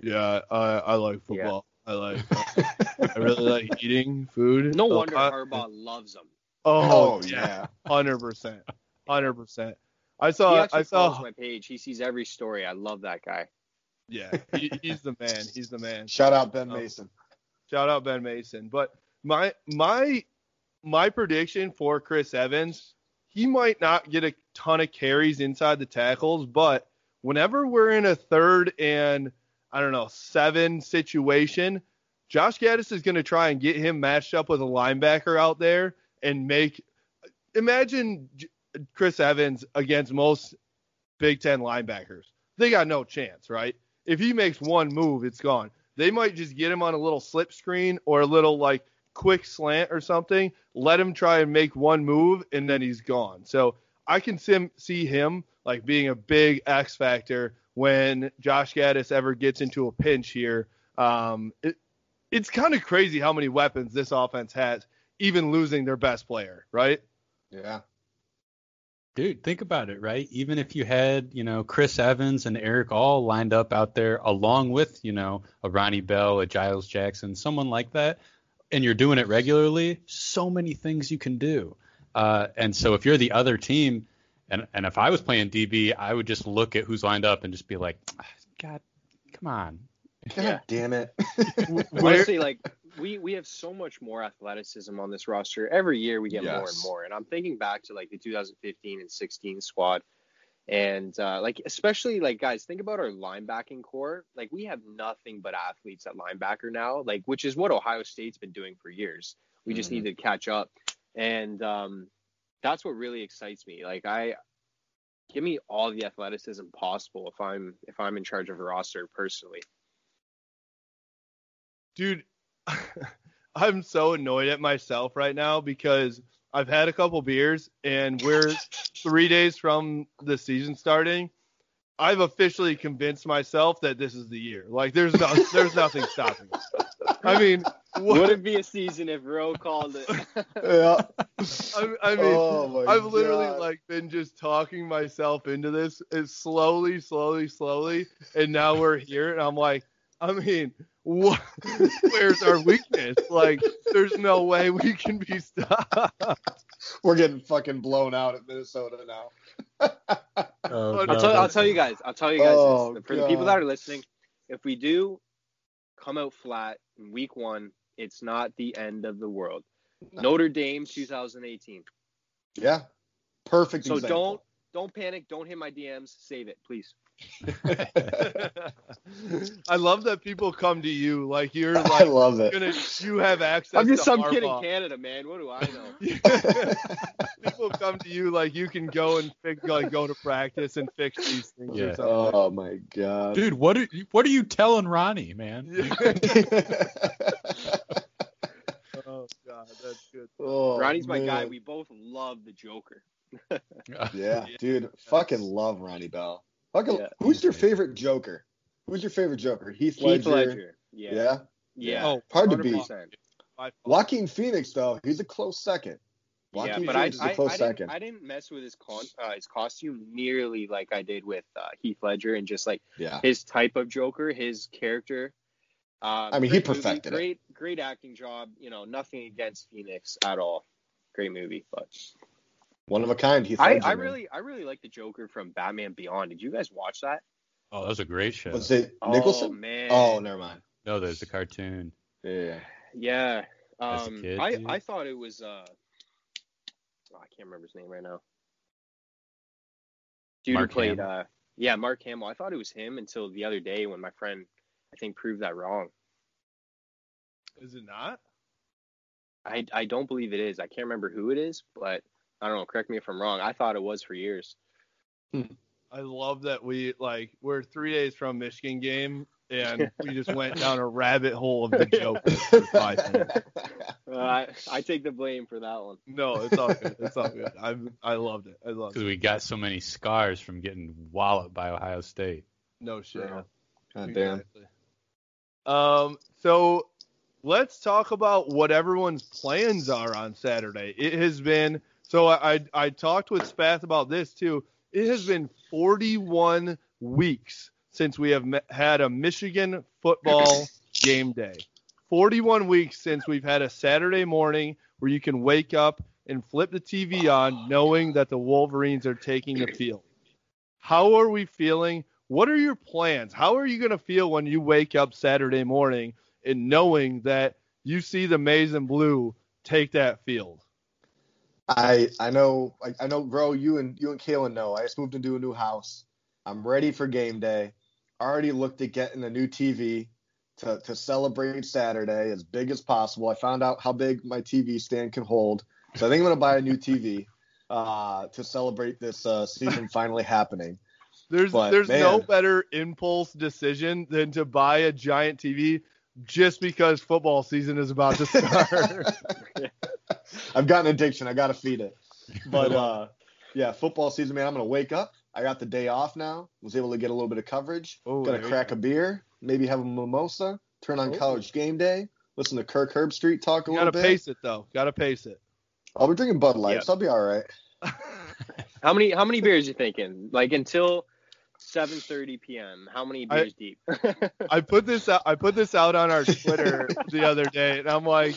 "Yeah, I I like Yeah. football. I like <laughs> I really like eating food." no So wonder I- Harbaugh loves them. Oh, Oh yeah, yeah. hundred percent, hundred percent. I saw actually I saw my page. He sees every story. I love that guy. Yeah, he, he's the man. He's the man. Shout out Ben Oh. Mason. Shout out Ben Mason. But my my my prediction for Chris Evans, he might not get a ton of carries inside the tackles, but whenever we're in a third and I don't know seven situation, Josh Gattis is going to try and get him matched up with a linebacker out there and make. Imagine Chris Evans against most Big Ten linebackers. They got no chance, right? If he makes one move, it's gone. They might just get him on a little slip screen or a little like quick slant or something. Let him try and make one move and then he's gone. So I can sim- see him like being a big X factor when Josh Gattis ever gets into a pinch here. Um, it, it's kind of crazy how many weapons this offense has, even losing their best player, right? Yeah. Dude, think about it, right? Even if you had, you know, Chris Evans and Erick All lined up out there along with, you know, a Ronnie Bell, a Giles Jackson, someone like that, and you're doing it regularly, so many things you can do. Uh, and so if you're the other team, and and if I was playing DB, I would just look at who's lined up and just be like, "Ah, God, come on. God Yeah. damn it. <laughs> Honestly, like we we have so much more athleticism on this roster. Every year we get more and more. And I'm thinking back to like the 2015 and 16 squad. And uh, like especially like guys, think about our linebacking core. Like we have nothing but athletes at linebacker now, like which is what Ohio State's been doing for years. We just Mhm. need to catch up. And um, that's what really excites me. Like I give me all the athleticism possible if I'm if I'm in charge of a roster personally. Dude, <laughs> I'm so annoyed at myself right now because I've had a couple beers and we're three days from the season starting. I've officially convinced myself that this is the year. Like there's no, <laughs> there's nothing stopping. us. I mean, what, Would it be a season if Rowe called it? <laughs> Yeah. I, I mean, oh I've literally God. like been just talking myself into this it's slowly, slowly, slowly, and now we're here, and I'm like, <laughs> I mean, what? Where's our weakness? Like, there's no way we can be stopped. We're getting fucking blown out at Minnesota now. <laughs> Oh, I'll I'll tell, I'll tell you guys. I'll tell you guys Oh, this. For the people that are listening, if we do come out flat in week one, it's not the end of the world. No. Notre Dame 2018. Yeah. Perfect So example. don't don't panic. Don't hit my DMs. Save it, please. <laughs> I love that people come to you like you're <laughs> like I love it. gonna you have access I'm just to some kid in Canada, man. What do I know? <laughs> people come to you like you can go and fix, like go to practice and fix these things Yeah. or something. oh my god. Dude, what are you, what are you telling Ronnie, man? oh god, that's good. oh, Ronnie's my guy. We both love the Joker. Yeah, dude, fucking love Ronnie Bell. Fucking, Yeah. who's your favorite Joker? Who's your favorite Joker? Heath, Heath Ledger. Ledger. Yeah. Yeah. Yeah. Oh, Hard to beat. 100%. By far. Joaquin Phoenix though, he's a close second. Joaquin yeah, but I, Phoenix is a I, close I, second. didn't, I didn't mess with his con uh, his costume nearly like I did with uh, Heath Ledger and just like yeah. his type of Joker, his character. Uh, I mean, he great movie, perfected it. great, Great acting job. You know, nothing against Phoenix at all. Great movie, but One of a kind. Heath I, Ledger, I really, I really like the Joker from Batman Beyond. Did you guys watch that? Oh, that was a great show. Was it Nicholson? Oh Nicholson? man. Oh, never mind. No, there's the cartoon. Yeah. Yeah. Um, kid, I, dude? I thought it was uh, oh, I can't remember his name right now. Dude Mark who played Hamill. uh, yeah, Mark Hamill. I thought it was him until the other day when my friend, I think, proved that wrong. Is it not? I, I don't believe it is. I can't remember who it is, but I don't know. Correct me if I'm wrong. I thought it was for years. I love that we like we're three days from Michigan game and <laughs> we just went down a rabbit hole of the joke for five minutes. Uh, I, I take the blame for that one. No, it's all good. It's all good. I I loved it. I loved Because we got so many scars from getting walloped by Ohio State. No shit. Yeah. God damn. Exactly. Um. So let's talk about what everyone's plans are on Saturday. It has been so I I, talked with Spath about this too. It has been 41 weeks since we have had a Michigan football <laughs> game day. 41 weeks since we've had a Saturday morning where you can wake up and flip the TV on knowing that the Wolverines are taking the field. How are we feeling? What are your plans? How are you going to feel when you wake up Saturday morning and knowing that you see the maize and blue take that field? I I know I, I know, bro. You and you and Kalen know. I just moved into a new house. I'm ready for game day. Already looked at getting a new TV to to celebrate Saturday as big as possible. I found out how big my TV stand can hold, so I think I'm gonna buy a new TV uh, to celebrate this uh, season <laughs> finally happening. There's But, there's no better impulse decision than to buy a giant TV just because football season is about to <laughs> start. <laughs> I've got an addiction. I gotta feed it. But <laughs> uh, yeah, football season, man. I'm gonna wake up. I got the day off now. Was able to get a little bit of coverage. Oh, Gonna crack go. a beer, maybe have a mimosa, turn on Oh. college game day, listen to Kirk Herbstreit talk a You little gotta pace it though. Gotta pace it. I'll be drinking Bud Light, Yeah. so I'll be all right. <laughs> How many how many beers you thinking? Like until 7:30 p.m. How many I- beers deep? I <laughs> put this out. I put this out on our Twitter the other day, and I'm like,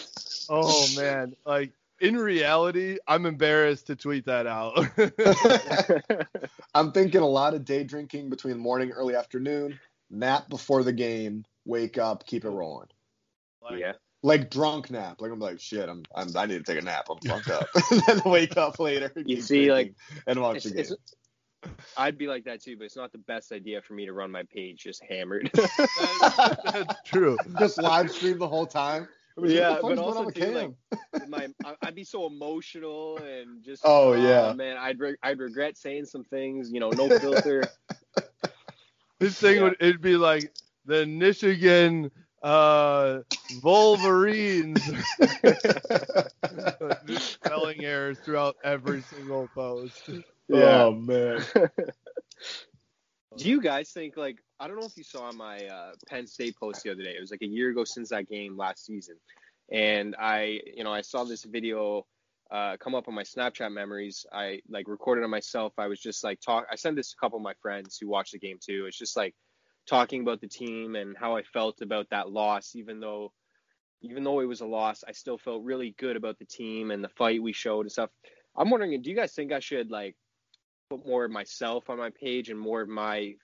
oh man, like in reality, I'm embarrassed to tweet that out. <laughs> <laughs> I'm thinking a lot of day drinking between morning, early afternoon, nap before the game, wake up, keep it rolling. Like, yeah. Like drunk nap. Like I'm like shit. I'm, I'm I need to take a nap. I'm fucked up. and <laughs> then wake up later. You see, like, and watch It's, the game. it's, I'd be like that too, but it's not the best idea for me to run my page just hammered. That's, that's true. Just live stream the whole time. Yeah, like, but also too, Cam? my <laughs> I'd be so emotional and just Oh, aw, yeah. man I'd re- I'd regret saying some things you know no filter <laughs> This thing Yeah. would it'd be like the Michigan uh, Wolverines. <laughs> Just spelling errors throughout every single post. Yeah. Oh man. Do you guys think like I don't know if you saw my uh, Penn State post the other day. It was like a year ago since that game last season. And I you know I saw this video uh, come up on my Snapchat memories. I like recorded on myself. I was just like talk I sent this to a couple of my friends who watched the game too. It's just like talking about the team and how I felt about that loss. Even though even though it was a loss I still felt really good about the team and the fight we showed and stuff. I'm wondering do you guys think I should like put more of myself on my page and more of my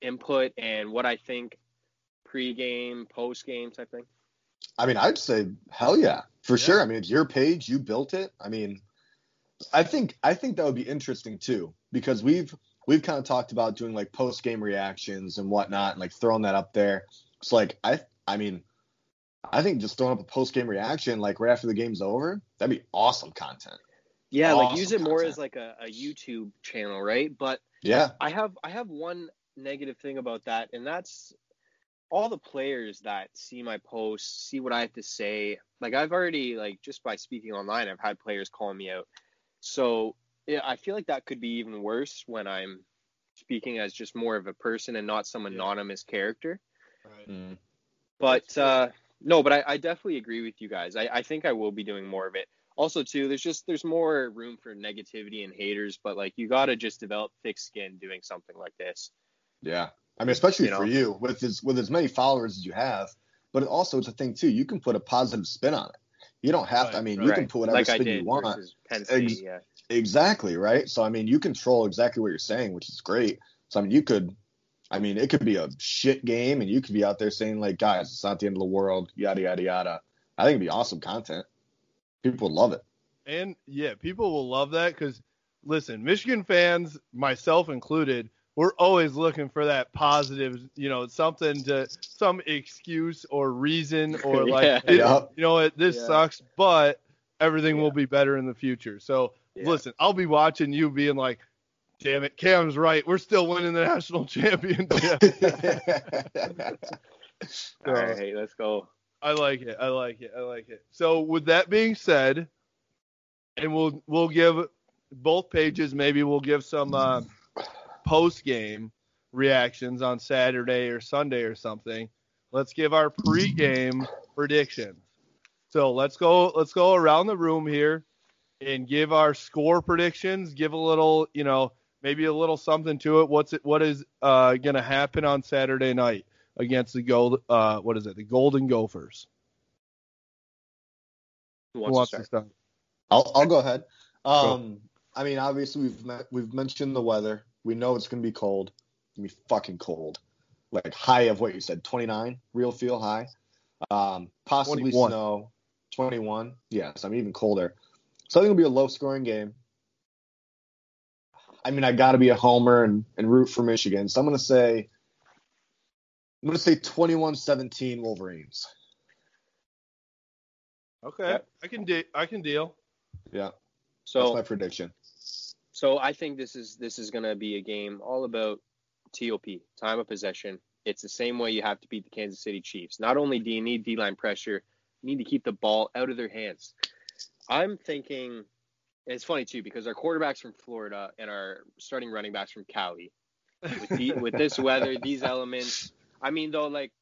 input and what I think pre-game, post-game type thing. I mean, I'd say hell yeah, for Yeah. sure. I mean, it's your page, you built it. I mean, I think I think that would be interesting too because we've we've kind of talked about doing like post game reactions and whatnot and like throwing that up there. So like I I mean, I think just throwing up a post game reaction like right after the game's over, that'd be awesome content. Yeah, like use it more content. as like a, a YouTube channel, right? But Yeah. I have I have one negative thing about that, and that's all the players that see my posts, see what I have to say. Like I've already like just by speaking online, I've had players calling me out. So yeah, I feel like that could be even worse when I'm speaking as just more of a person and not some Yeah. anonymous character. Mm. But uh, no, but I, I definitely agree with you guys. I, I think I will be doing more of it. Also, too, there's just there's more room for negativity and haters, but like you got to just develop thick skin doing something like this. Yeah, I mean, especially You for know? you with as with as many followers as you have, but also it's a thing too. You can put a positive spin on it. You don't have to. I Right, mean, you can put whatever like spin you want. State. Ex- yeah. Exactly, right? So I mean, you control exactly what you're saying, which is great. So I mean, you could I mean, it could be a shit game and you could be out there saying like, guys, it's not the end of the world, yada yada yada. I think it'd be awesome content. People love it. And yeah, people will love that because, listen, Michigan fans, myself included, we're always looking for that positive, you know, something to some excuse or reason <laughs> or like, Yeah. it- Yeah. you know what, this Yeah. sucks, but everything will be better in the future. So Yeah. listen, I'll be watching you being like, damn it, Cam's right. We're still winning the national <laughs> championship. <laughs> All right, hey, let's go. I like it. I like it. I like it. So with that being said, and we'll we'll give both pages. Maybe we'll give some uh, post game reactions on Saturday or Sunday or something. Let's give our pregame predictions. So let's go. Let's go around the room here and give our score predictions. Give a little, you know, maybe a little something to it. What's it? What is uh, going to happen on Saturday night? Against the gold uh what is it the golden gophers Who who wants, wants to to start? start I'll I'll go ahead. Um, I mean, obviously we've met, we've mentioned the weather. We know it's gonna be cold. It's gonna be fucking cold. Like high of what you said, 29 real feel high. Um, possibly 21. snow. 21. Yes, I'm even colder. So I think it'll be a low scoring game. I mean, I got to be a homer and, and root for Michigan. So I'm gonna say I'm gonna say 21-17 Wolverines. okay Yeah. i can de- i can deal Yeah, So that's So, my prediction. so I think this is this is gonna be a game all about TOP, time of possession. It's the same way you have to beat the Kansas City Chiefs. Not only do you need D-line pressure, you need to keep the ball out of their hands. I'm thinking, it's funny too because our quarterbacks from Florida and our starting running backs from Cali. With, the, with this weather, these elements. I mean, though, like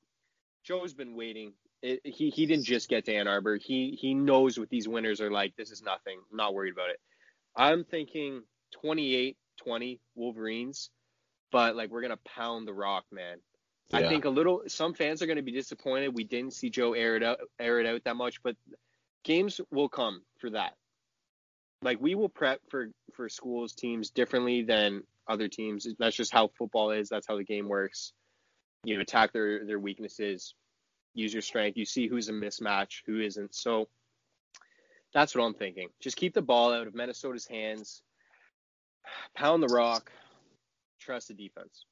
Joe's been waiting. It, he he didn't just get to Ann Arbor. He he knows what these winners are like. This is nothing. I'm not worried about it. I'm thinking 28-20 Wolverines, but like we're gonna pound the rock, man. I think a little. Some fans are gonna be disappointed. We didn't see Joe air it out air it out that much, but games will come for that. Like we will prep for for schools teams differently than other teams. That's just how football is. That's how the game works. You know, attack their their weaknesses, use your strength. You see who's a mismatch, who isn't. So that's what I'm thinking. Just keep the ball out of Minnesota's hands. Pound the rock. Trust the defense.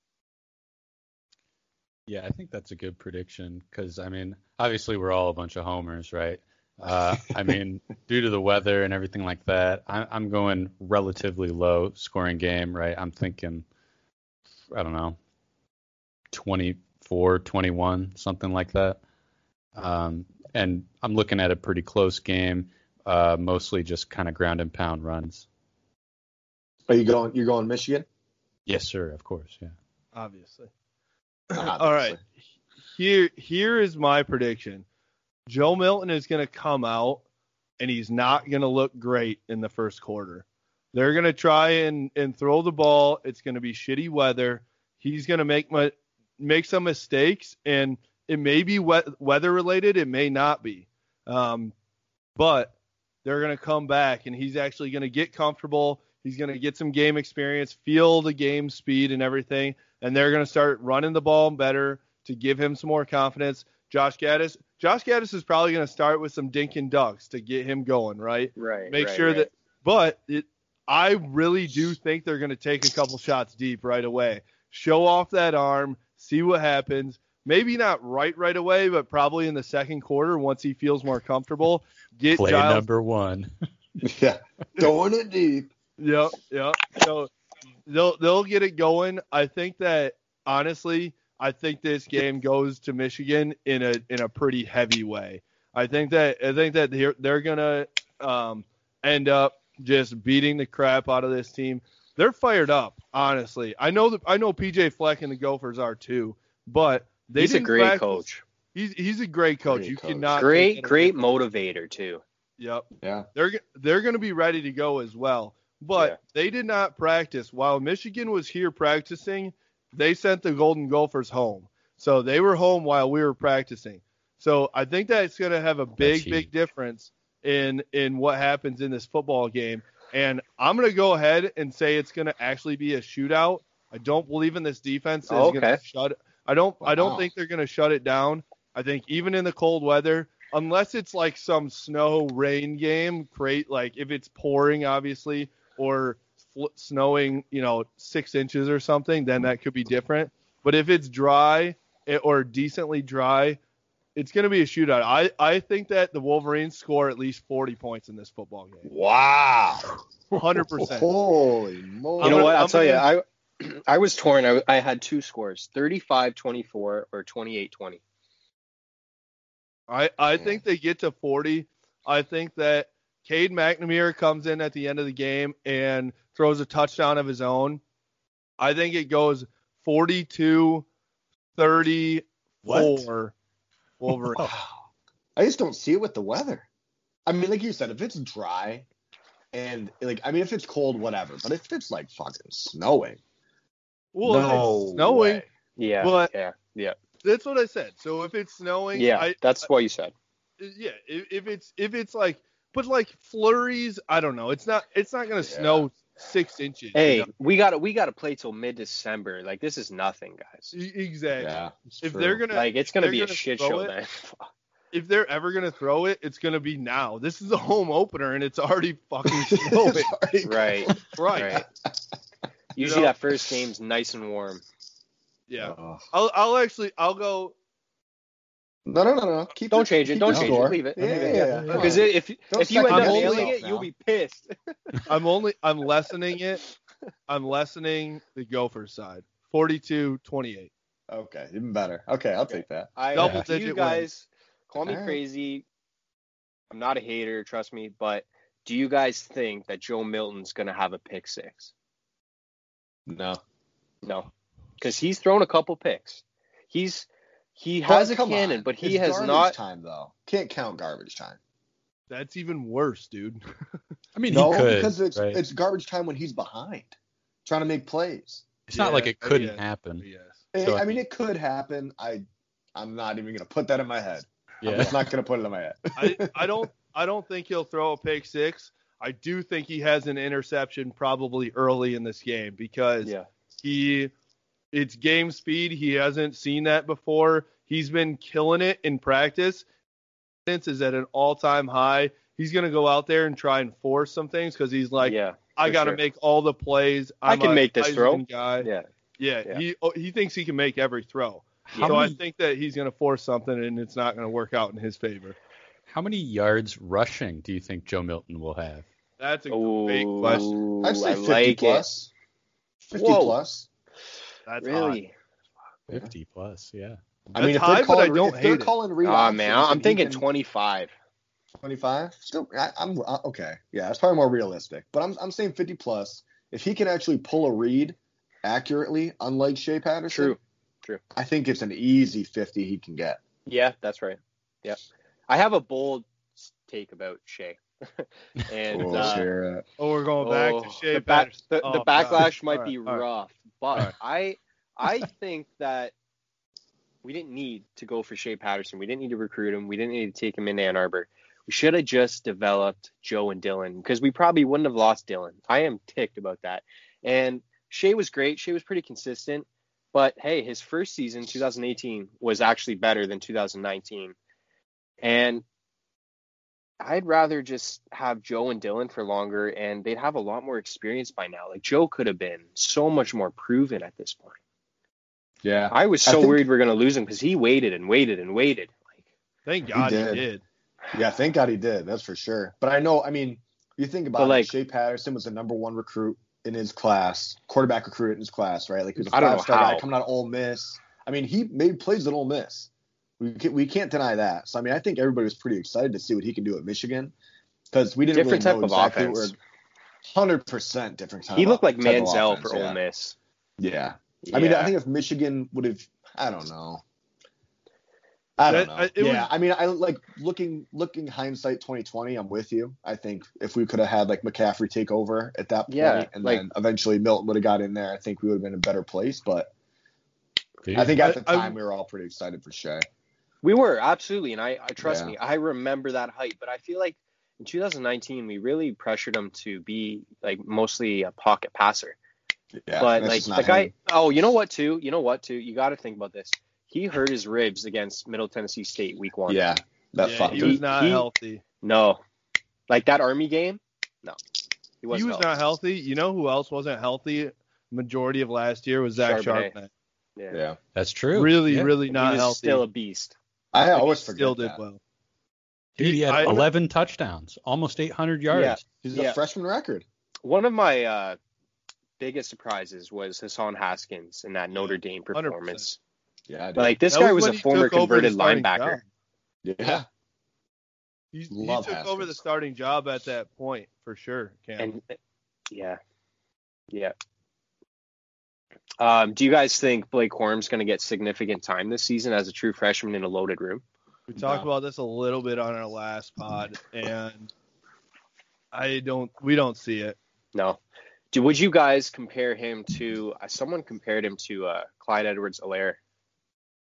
Yeah, I think that's a good prediction because I mean, obviously we're all a bunch of homers, right? Uh, I mean, <laughs> due to the weather and everything like that, I, I'm going relatively low scoring game, right? I'm thinking, I don't know, 24, 21, something like that. Um, and I'm looking at a pretty close game, uh, mostly just kind of ground and pound runs. Are you going? You're going Michigan? Yes, sir. Of course, yeah. obviously Obviously. <clears throat> all right here here is my prediction joe milton is going to come out and he's not going to look great in the first quarter they're going to try and and throw the ball it's going to be shitty weather he's going to make my make some mistakes and it may be weather related it may not be um, but they're going to come back and he's actually going to get comfortable he's going to get some game experience feel the game speed and everything and they're going to start running the ball better to give him some more confidence. Josh Gattis, Josh Gattis is probably going to start with some dink and ducks to get him going, right? Right. Make right, sure right. that, but it, I really do think they're going to take a couple shots deep right away. Show off that arm, see what happens. Maybe not right right away, but probably in the second quarter once he feels more comfortable. Get Play Giles number one. <laughs> Yeah, throwing it deep. Yep, yep. So they'll they'll get it going. I think that honestly, I think this game goes to Michigan in a in a pretty heavy way. I think that I think that they're they're gonna um, end up just beating the crap out of this team. They're fired up, honestly. I know that I know PJ Fleck and the Gophers are too, but they He's a didn't great practice- coach. He's he's a great coach. Great you coach. cannot Great, great anything from him. motivator too. Yep. Yeah. They're they're going to be ready to go as well. But Yeah. they did not practice while Michigan was here practicing. They sent the Golden Gophers home, so they were home while we were practicing. So I think that's going to have a big, big difference in in what happens in this football game. And I'm going to go ahead and say it's going to actually be a shootout. I don't believe in this defense is Oh, going to shut. I don't. I don't think they're going to shut it down. I think even in the cold weather, unless it's like some snow rain game, create like if it's pouring obviously or fl- snowing, you know, six inches or something, then that could be different. But if it's dry eh, or decently dry, it's going to be a shootout. I I think that the Wolverines score at least 40 points in this football game. Wow. 100 percent. Holy moly. You know what? I'll I'm tell you, gonna- I <clears throat> I was torn. I, I had two scores: 35-24 or 28-20. I, I Yeah. think they get to 40. I think that Cade McNamara comes in at the end of the game and throws a touchdown of his own. I think it goes 42 34 Wolverine. Wow. <laughs> I just don't see it with the weather. I mean, like you said, if it's dry and like I mean if it's cold, whatever. But if it's like fucking snowing, Well, no it's snowing. way. Yeah, But- yeah, yeah, That's what I said. So if it's snowing, yeah. I, that's what you said. yeah, if, if it's if it's like but like flurries, I don't know. It's not it's not gonna Yeah. snow six inches. you Hey, know? we got to we got to play till mid December. Like this is nothing, guys. Exactly. Yeah. If true. they're gonna Like it's gonna be a gonna shit show it. then. if they're ever gonna throw it, it's gonna be now. This is a home opener and it's already fucking <laughs> <laughs> snowing. Right, right. right. Usually know- that first game's nice and warm. Yeah. Oh. I'll I'll actually I'll go No, no, no, no. Keep Don't it- change it. Don't change score. it. Leave it. Yeah, Leave it. yeah, Yeah. yeah. Because Come if Don't if you end up guess nailing yourself it, you'll be pissed. <laughs> I'm only I'm lessening it. I'm lessening the Gophers side. 42-28. Okay, even better. Okay, I'll take that. I Double do you digit guys call me Alright. crazy. I'm not a hater, trust me, but do you guys think that Joe Milton's gonna have a pick six? No. No, because he's thrown a couple picks. He's he has But a cannon, on. but he It's has garbage not. time though. Can't count garbage time. That's even worse, dude. <laughs> I mean, no, he could. because it's right? it's garbage time when he's behind, trying to make plays. It's not like it couldn't yeah. happen. yes. So- I mean, it could happen. I I'm not even gonna put that in my head. Yeah. I'm Yeah. just not gonna put it in my head. <laughs> I I <laughs> don't I don't think he'll throw a pick six. I do think he has an interception probably early in this game because Yeah, he it's game speed. He hasn't seen that before. He's been killing it in practice. Confidence is at an all-time high. He's gonna go out there and try and force some things because he's like, yeah, I got to sure. make all the plays. I I'm can a make this Heisman throw. Guy. yeah. Yeah, Yeah. he oh, he thinks he can make every throw. How so I think that he's gonna force something and it's not gonna work out in his favor. how many yards rushing do you think Joe Milton will have? That's a Ooh, great question. I'd say I 50 like plus. 50 Whoa. plus. That's it. high. Really? 50 plus, yeah. I mean, if high, they're but calling, I don't if they're hate it. calling read Oh man, I'm thinking can- 25. 25. Still, I, I'm uh, okay. Yeah, it's probably more realistic. But I'm I'm saying 50 plus. If he can actually pull a read accurately, unlike Shea Patterson, True. True. I think it's an easy 50 he can get. Yeah, that's right. Yeah, I have a bold take about Shea, <laughs> and Oh, uh, Shea, Oh, we're going back oh, to Shea the, back, Patterson. the, the Oh, backlash God. might All be right, rough, but All right. I I <laughs> think that we didn't need to go for Shea Patterson. We didn't need to recruit him. We didn't need to take him into Ann Arbor. We should have just developed Joe and Dylan because we probably wouldn't have lost Dylan. I am ticked about that. And Shea was great. Shea was pretty consistent. But hey, his first season, 2018, was actually better than 2019. And I'd rather just have Joe and Dylan for longer, and they'd have a lot more experience by now. Like Joe could have been so much more proven at this point. yeah. I was I so think- worried we are gonna lose him because he waited and waited and waited. Like, Thank God he did. did. Yeah, thank God he did. That's for sure. But I know, I mean, you think about it, like- Shea Patterson was the number one recruit in his class, quarterback recruit in his class, right? Like he was a don't five star guy coming out of Ole Miss. I mean, he made plays at Ole Miss. We can't, we can't deny that. So I mean, I think everybody was pretty excited to see what he can do at Michigan because we didn't Different really type know of exactly offense. Hundred percent different. Type he of- looked like type Manziel offense, for yeah. Ole Miss. Yeah. I mean, I think if Michigan would have, I don't know. I don't know. I- it yeah, was- I mean, I like looking looking hindsight 2020. I'm with you. I think if we could have had like McCaffrey take over at that point, Yeah, and like- then eventually Milton would have got in there, I think we would have been in a better place. But Dude, I think at I- the I- time we were all pretty excited for Shea. We were absolutely, and I, I trust Yeah. me, I remember that hype. But I feel like in 2019 we really pressured him to be like mostly a pocket passer. Yeah, but like the guy, him. oh, you know what too? You know what too? You got to think about this. He hurt his ribs against Middle Tennessee State week one. Yeah, that Yeah, he was not He- healthy. No, like that Army game. No, he He wasn't. was not healthy. You know who else wasn't healthy? Majority of last year was Zach Charbonnet. Charbonnet. Yeah. Yeah, that's true. Really, Yeah. really he not was healthy. still a beast. I But he always forget still did that. well. Dude, he had I- 11 touchdowns, almost 800 yards. Yeah. He's Yeah. a freshman record. One of my uh, biggest surprises was Hassan Haskins in that Notre Dame 100%. performance. Yeah, dude. Like this That guy was when a former took over the converted linebacker. job. yeah. He, he Love took over the starting job at that point for sure. Cam. And yeah, yeah. Um, do you guys think Blake Corum's going to get significant time this season as a true freshman in a loaded room? we talked No. about this a little bit on our last pod, and I don't. We don't see it. No. Do, would you guys compare him to? Uh, someone compared him to uh, Clyde Edwards-Helaire.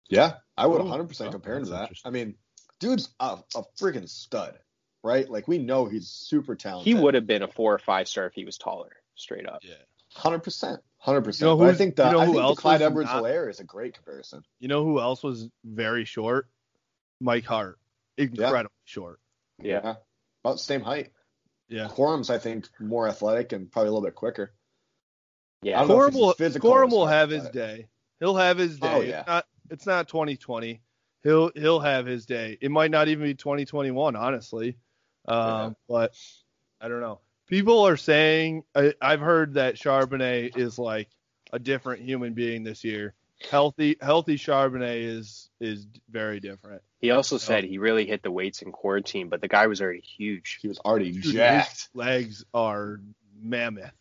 Yeah, I would Ooh, 100% oh, compare him to that. I mean, dude's a, a freaking stud, right? Like we know he's super talented. He would have been a four or five star if he was taller, straight up. Yeah. Hundred percent, hundred You percent. know I think the you know I who think the else Clyde Edwards not- Helaire is a great comparison. You know who else was very short? Mike Hart. Incredibly short. Yeah. about same height. Yeah. Corum's I think more athletic and probably a little bit quicker. Yeah. I don't know if Corum he's will, as physical Corum as will have his day. He'll have his day. Oh, yeah. It's not it's not 2020. He'll he'll have his day. It might not even be 2021, honestly. Um, Yeah. but I don't know. People are saying I, I've heard that Charbonnet is like a different human being this year. Healthy healthy Charbonnet is is very different. He also said he really hit the weights in quarantine, but the guy was already huge. He was already Dude, his jacked. legs are mammoth.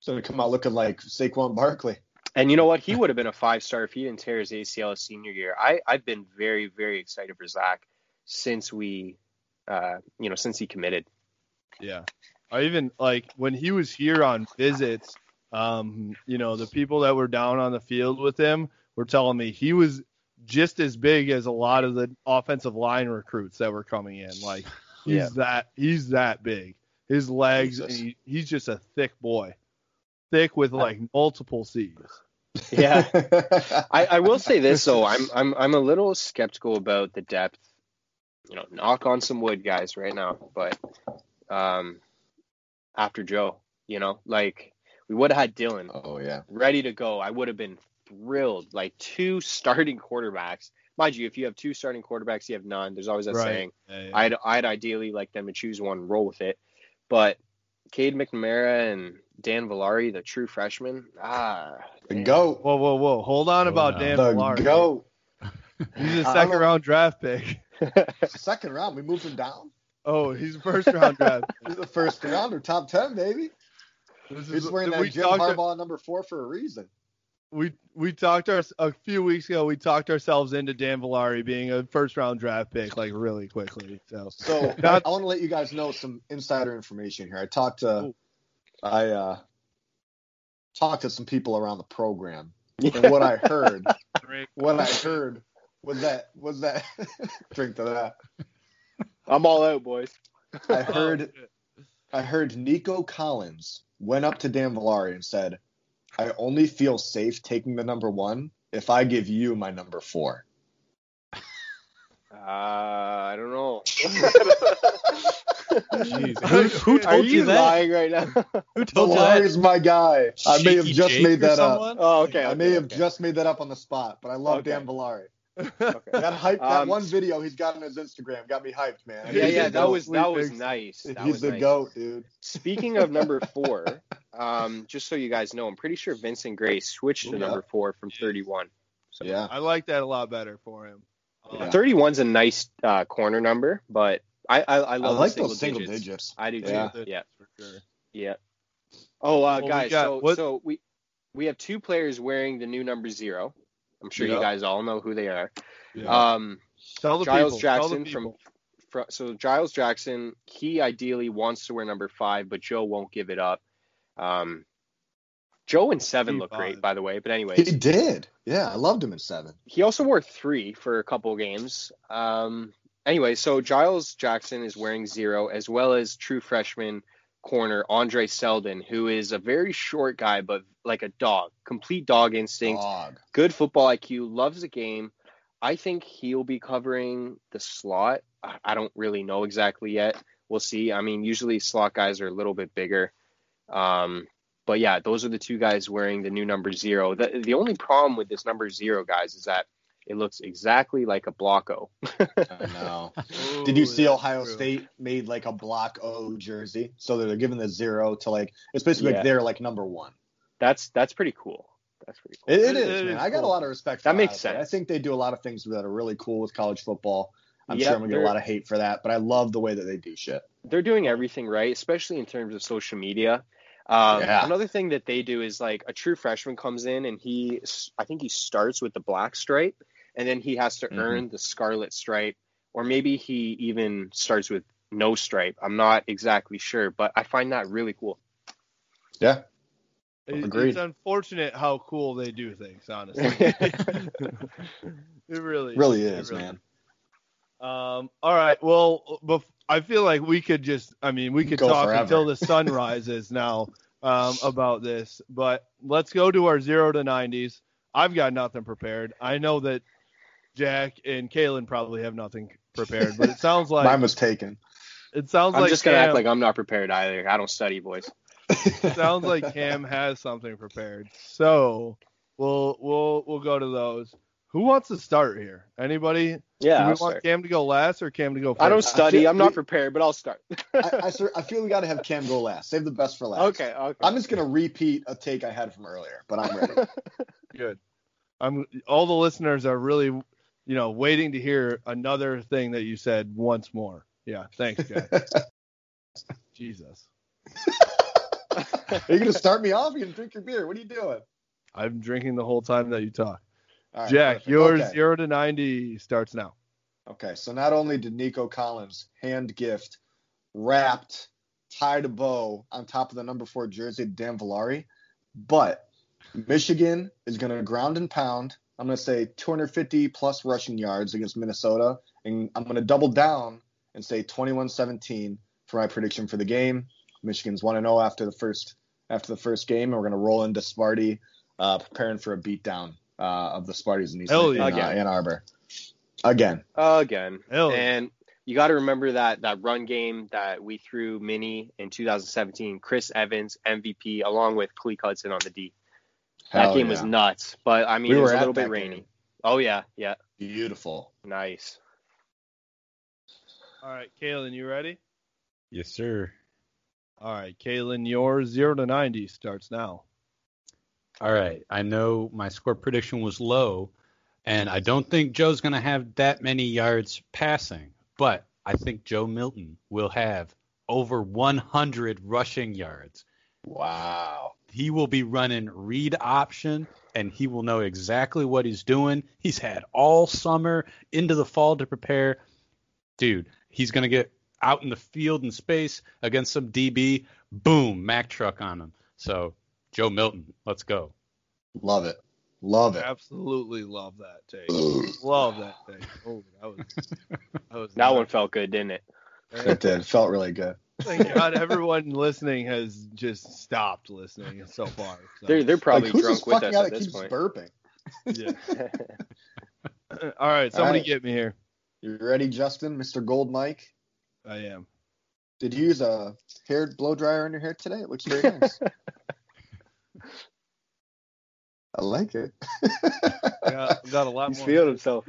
So to come out looking like Saquon Barkley. And you know what? He would have been a five star if he didn't tear his ACL his senior year. I, I've been very, very excited for Zach since we, uh, you know, since he committed. Yeah. I even like when he was here on visits, um, you know, the people that were down on the field with him were telling me he was just as big as a lot of the offensive line recruits that were coming in. Like <laughs> he's Yeah. that he's that big. His legs, he, he's just a thick boy. Thick with like multiple C's. Yeah. <laughs> I, I will say this though, I'm I'm I'm a little skeptical about the depth. You know, knock on some wood, guys, right now. But um, after Joe, you know, like we would have had Dylan oh yeah. ready to go. I would have been thrilled. Like two <laughs> starting quarterbacks. Mind you, if you have two starting quarterbacks, you have none. There's always that Right. saying. Yeah, yeah. I'd I'd ideally like them to choose one, roll with it. But Cade McNamara and Dan Villari, the true freshman, ah, The goat. Whoa, whoa, whoa! Hold on Oh, about no. Dan The Villari. goat. <laughs> He's a <laughs> second don't- round draft pick. Second round, we moved him down. Oh, he's a first round draft. <laughs> He's the first round or top ten, baby. This He's is- wearing that we Jim Harbaugh number four for a reason. we we talked our a few weeks ago. We talked ourselves into Dan Villari being a first round draft pick like really quickly. So So <laughs> I, want to let you guys know some insider information here. I talked to. I uh, talked to some people around the program, and what I heard, <laughs> what I heard was that was that drink to that. I'm all out, boys. <laughs> I heard I heard Nico Collins went up to Dan Villari and said, "I only feel safe taking the number one if I give you my number four. <laughs> Uh, I don't know. <laughs> Jeez. Who, who Are told you you that? lying right now? Who told you that? Villari's my guy. I may have just Jake made that up. oh, okay. I okay, may have just made that up on the spot, but I love Okay. Dan Villari. Okay. That hype, that Um, one video he's got on his Instagram got me hyped, man. Yeah, He's yeah, that was that was nice. That he's was the nice. goat, dude. Speaking of number four, um, just so you guys know, I'm pretty sure Vincent Gray switched to Ooh, number four from 31. So Yeah, I like that a lot better for him. I like- 31's a nice uh, corner number, but I I, I I like single those single digits. digits. I do too. Yeah. Yeah, for sure. yeah. Oh, uh, Well, we guys, got- so what- so we we have two players wearing the new number zero. I'm sure Yeah. you guys all know who they are. Yeah. Um, Tell the Giles people. tell the Jackson from, people. so Giles Jackson, he ideally wants to wear number five, but Joe won't give it up. Um, Joe and seven look great, by the way. But anyway, He did. Yeah, I loved him in seven. he also wore three for a couple games. Um, anyway, so Giles Jackson is wearing zero, as well as true freshman corner Andre Seldon, who is a very short guy, but like a dog, complete dog instinct, Dog. good football IQ, loves the game. I think he'll be covering the slot. I I don't really know exactly yet. We'll see. I mean, usually slot guys are a little bit bigger. Um, but yeah, those are the two guys wearing the new number zero. The, the only problem with this number zero, guys, is that it looks exactly like a Blocko. I know. <laughs> Did you see Ohio true. State made like a block O jersey? So they're giving the zero to like it's basically Yeah. like they're like number one. That's that's pretty cool. That's pretty cool. It, it It- is, it man. is I got a lot of respect for That Ohio makes sense. I think they do a lot of things that are really cool with college football. I'm Yep, sure I'm gonna get a lot of hate for that, but I love the way that they do shit. they're doing everything right, especially in terms of social media. Um, Yeah. Another thing that they do is like a true freshman comes in and he, I think he starts with the black stripe, and then he has to Mhm. earn the scarlet stripe, or maybe he even starts with no stripe. I'm not exactly sure, but I find that really cool. Yeah. Agreed. It's unfortunate how cool they do things, honestly. <laughs> <laughs> it really, Really it is, man. Um. All right. Well, bef- I feel like we could just. I mean, we could Go talk forever. until the sun rises now um, <laughs> about this. But let's go to our zero to nineties. I've got nothing prepared. I know that Jack and Kalen probably have nothing prepared, but it sounds <laughs> like Mine was taken. it sounds I'm like just gonna act like I'm not prepared either. I don't study, boys. sounds like <laughs> Cam has something prepared. So we'll we'll we'll go to those. Who wants to start here? Anybody? Yeah, Do we I'll want start. Cam to go last or Cam to go first? I don't study. feel- I'm not prepared, but I'll start. I, I, <laughs> sir- I feel we got to have Cam go last. Save the best for last. okay, okay. I'm just gonna repeat a take I had from earlier, but I'm ready. Good. I'm. All the listeners are really, you know, waiting to hear another thing that you said once more. Yeah. Thanks, Jack. <laughs> Jesus. Are you gonna start me off? Or you gonna drink your beer? What are you doing? I'm drinking the whole time that you talk. Right, Jack, perfect. yours Okay. zero to ninety starts now. Okay, so not only did Nico Collins hand gift wrapped, tied a bow on top of the number four jersey to Dan Villari, but Michigan is going to ground and pound. I'm going to say 250 plus rushing yards against Minnesota, and I'm going to double down and say 21-17 for my prediction for the game. Michigan's 1 0 after the first after the first game, and we're going to roll into Sparty, uh, preparing for a beatdown uh, of the Sparties in, East, Hell in yeah. uh, Ann Arbor. Again. Again. Hell. And you got to remember that that run game that we threw mini in 2017. Chris Evans MVP along with Khaleke Hudson on the D. That game yeah. was nuts, but I mean We it was a little bit rainy. game. Oh yeah, yeah, Beautiful. nice. All right, Kalen, you ready? Yes, sir. All right, Kalen, your zero to ninety starts now. All right. I know my score prediction was low, and I don't think Joe's going to have that many yards passing, but I think Joe Milton will have over 100 rushing yards. Wow. He will be running read option, and he will know exactly what he's doing. He's had all summer into the fall to prepare. Dude, he's going to get out in the field in space against some DB. Boom, Mack truck on him. So, Joe Milton, let's go. Love it. Love it. Absolutely love that take. love that take. <laughs> Oh, that was that was That one felt good, didn't it? It did. Felt really good. Thank God everyone listening has just stopped listening so far. So, They're they're probably like, who's drunk this with fucking us guy at that this keeps point. burping? yeah. <laughs> <laughs> All right, somebody right. get me here. You ready, Justin? Mr. Gold Mike? I am. Did you use a hair blow dryer on your hair today? It looks very nice. <laughs> I like it. Got, got a lot He's more. feeling himself.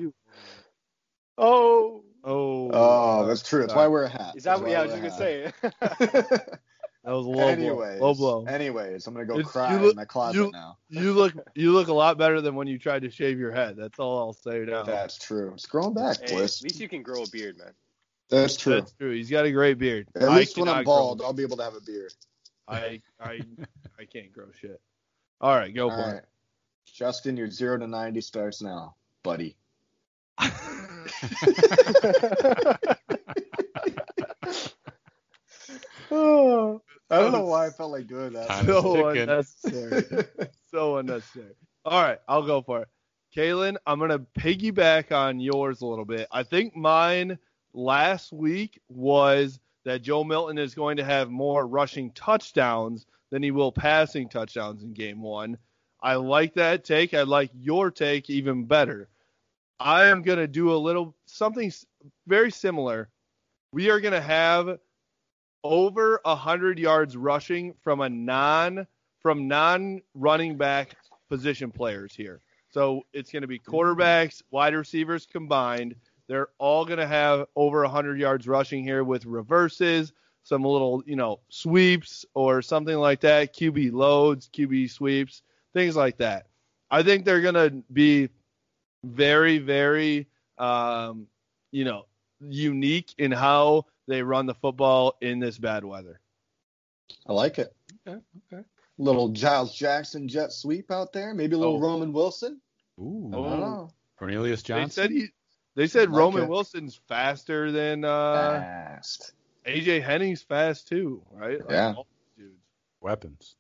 Oh, Oh. oh, that's true. That's why I wear a hat. is that what? Yeah, I was just gonna say. <laughs> That was a low anyways, blow. Low blow. anyways, I'm gonna go It's- cry you look- in my closet you- now. You look you look a lot better than when you tried to shave your head. That's all I'll say now. That's true. It's growing back, Hey, Bliss. at least you can grow a beard, man. That's true. That's true. He's got a great beard. At I least when I'm bald, I'll be able to have a beard. I I I can't grow shit. All right, go All for right. Justin, your zero to ninety starts now, buddy. <laughs> it. <laughs> oh, I don't know why I felt like doing that. Time so unnecessary. <laughs> so unnecessary. All right, I'll go for it. Kalen, I'm gonna piggyback on yours a little bit. I think mine last week was that Joe Milton is going to have more rushing touchdowns than he will passing touchdowns in game one. I like that take. I like your take even better. I am going to do a little something very similar. We are going to have over 100 yards rushing from a non from non running back position players here. So it's going to be quarterbacks, wide receivers combined. They're all going to have over 100 yards rushing here with reverses, some little, you know, sweeps or something like that, QB loads, QB sweeps, things like that. I think they're going to be very, very, um, you know, unique in how they run the football in this bad weather. I like it. Okay, okay. Little Giles Jackson jet sweep out there. Maybe a little Oh. Roman Wilson. Ooh, I don't know. Cornelius They Johnson. said he. They said Like Roman it. Wilson's faster than uh, Fast. AJ Henning's fast too, right? Like, Yeah. all these dudes. Weapons.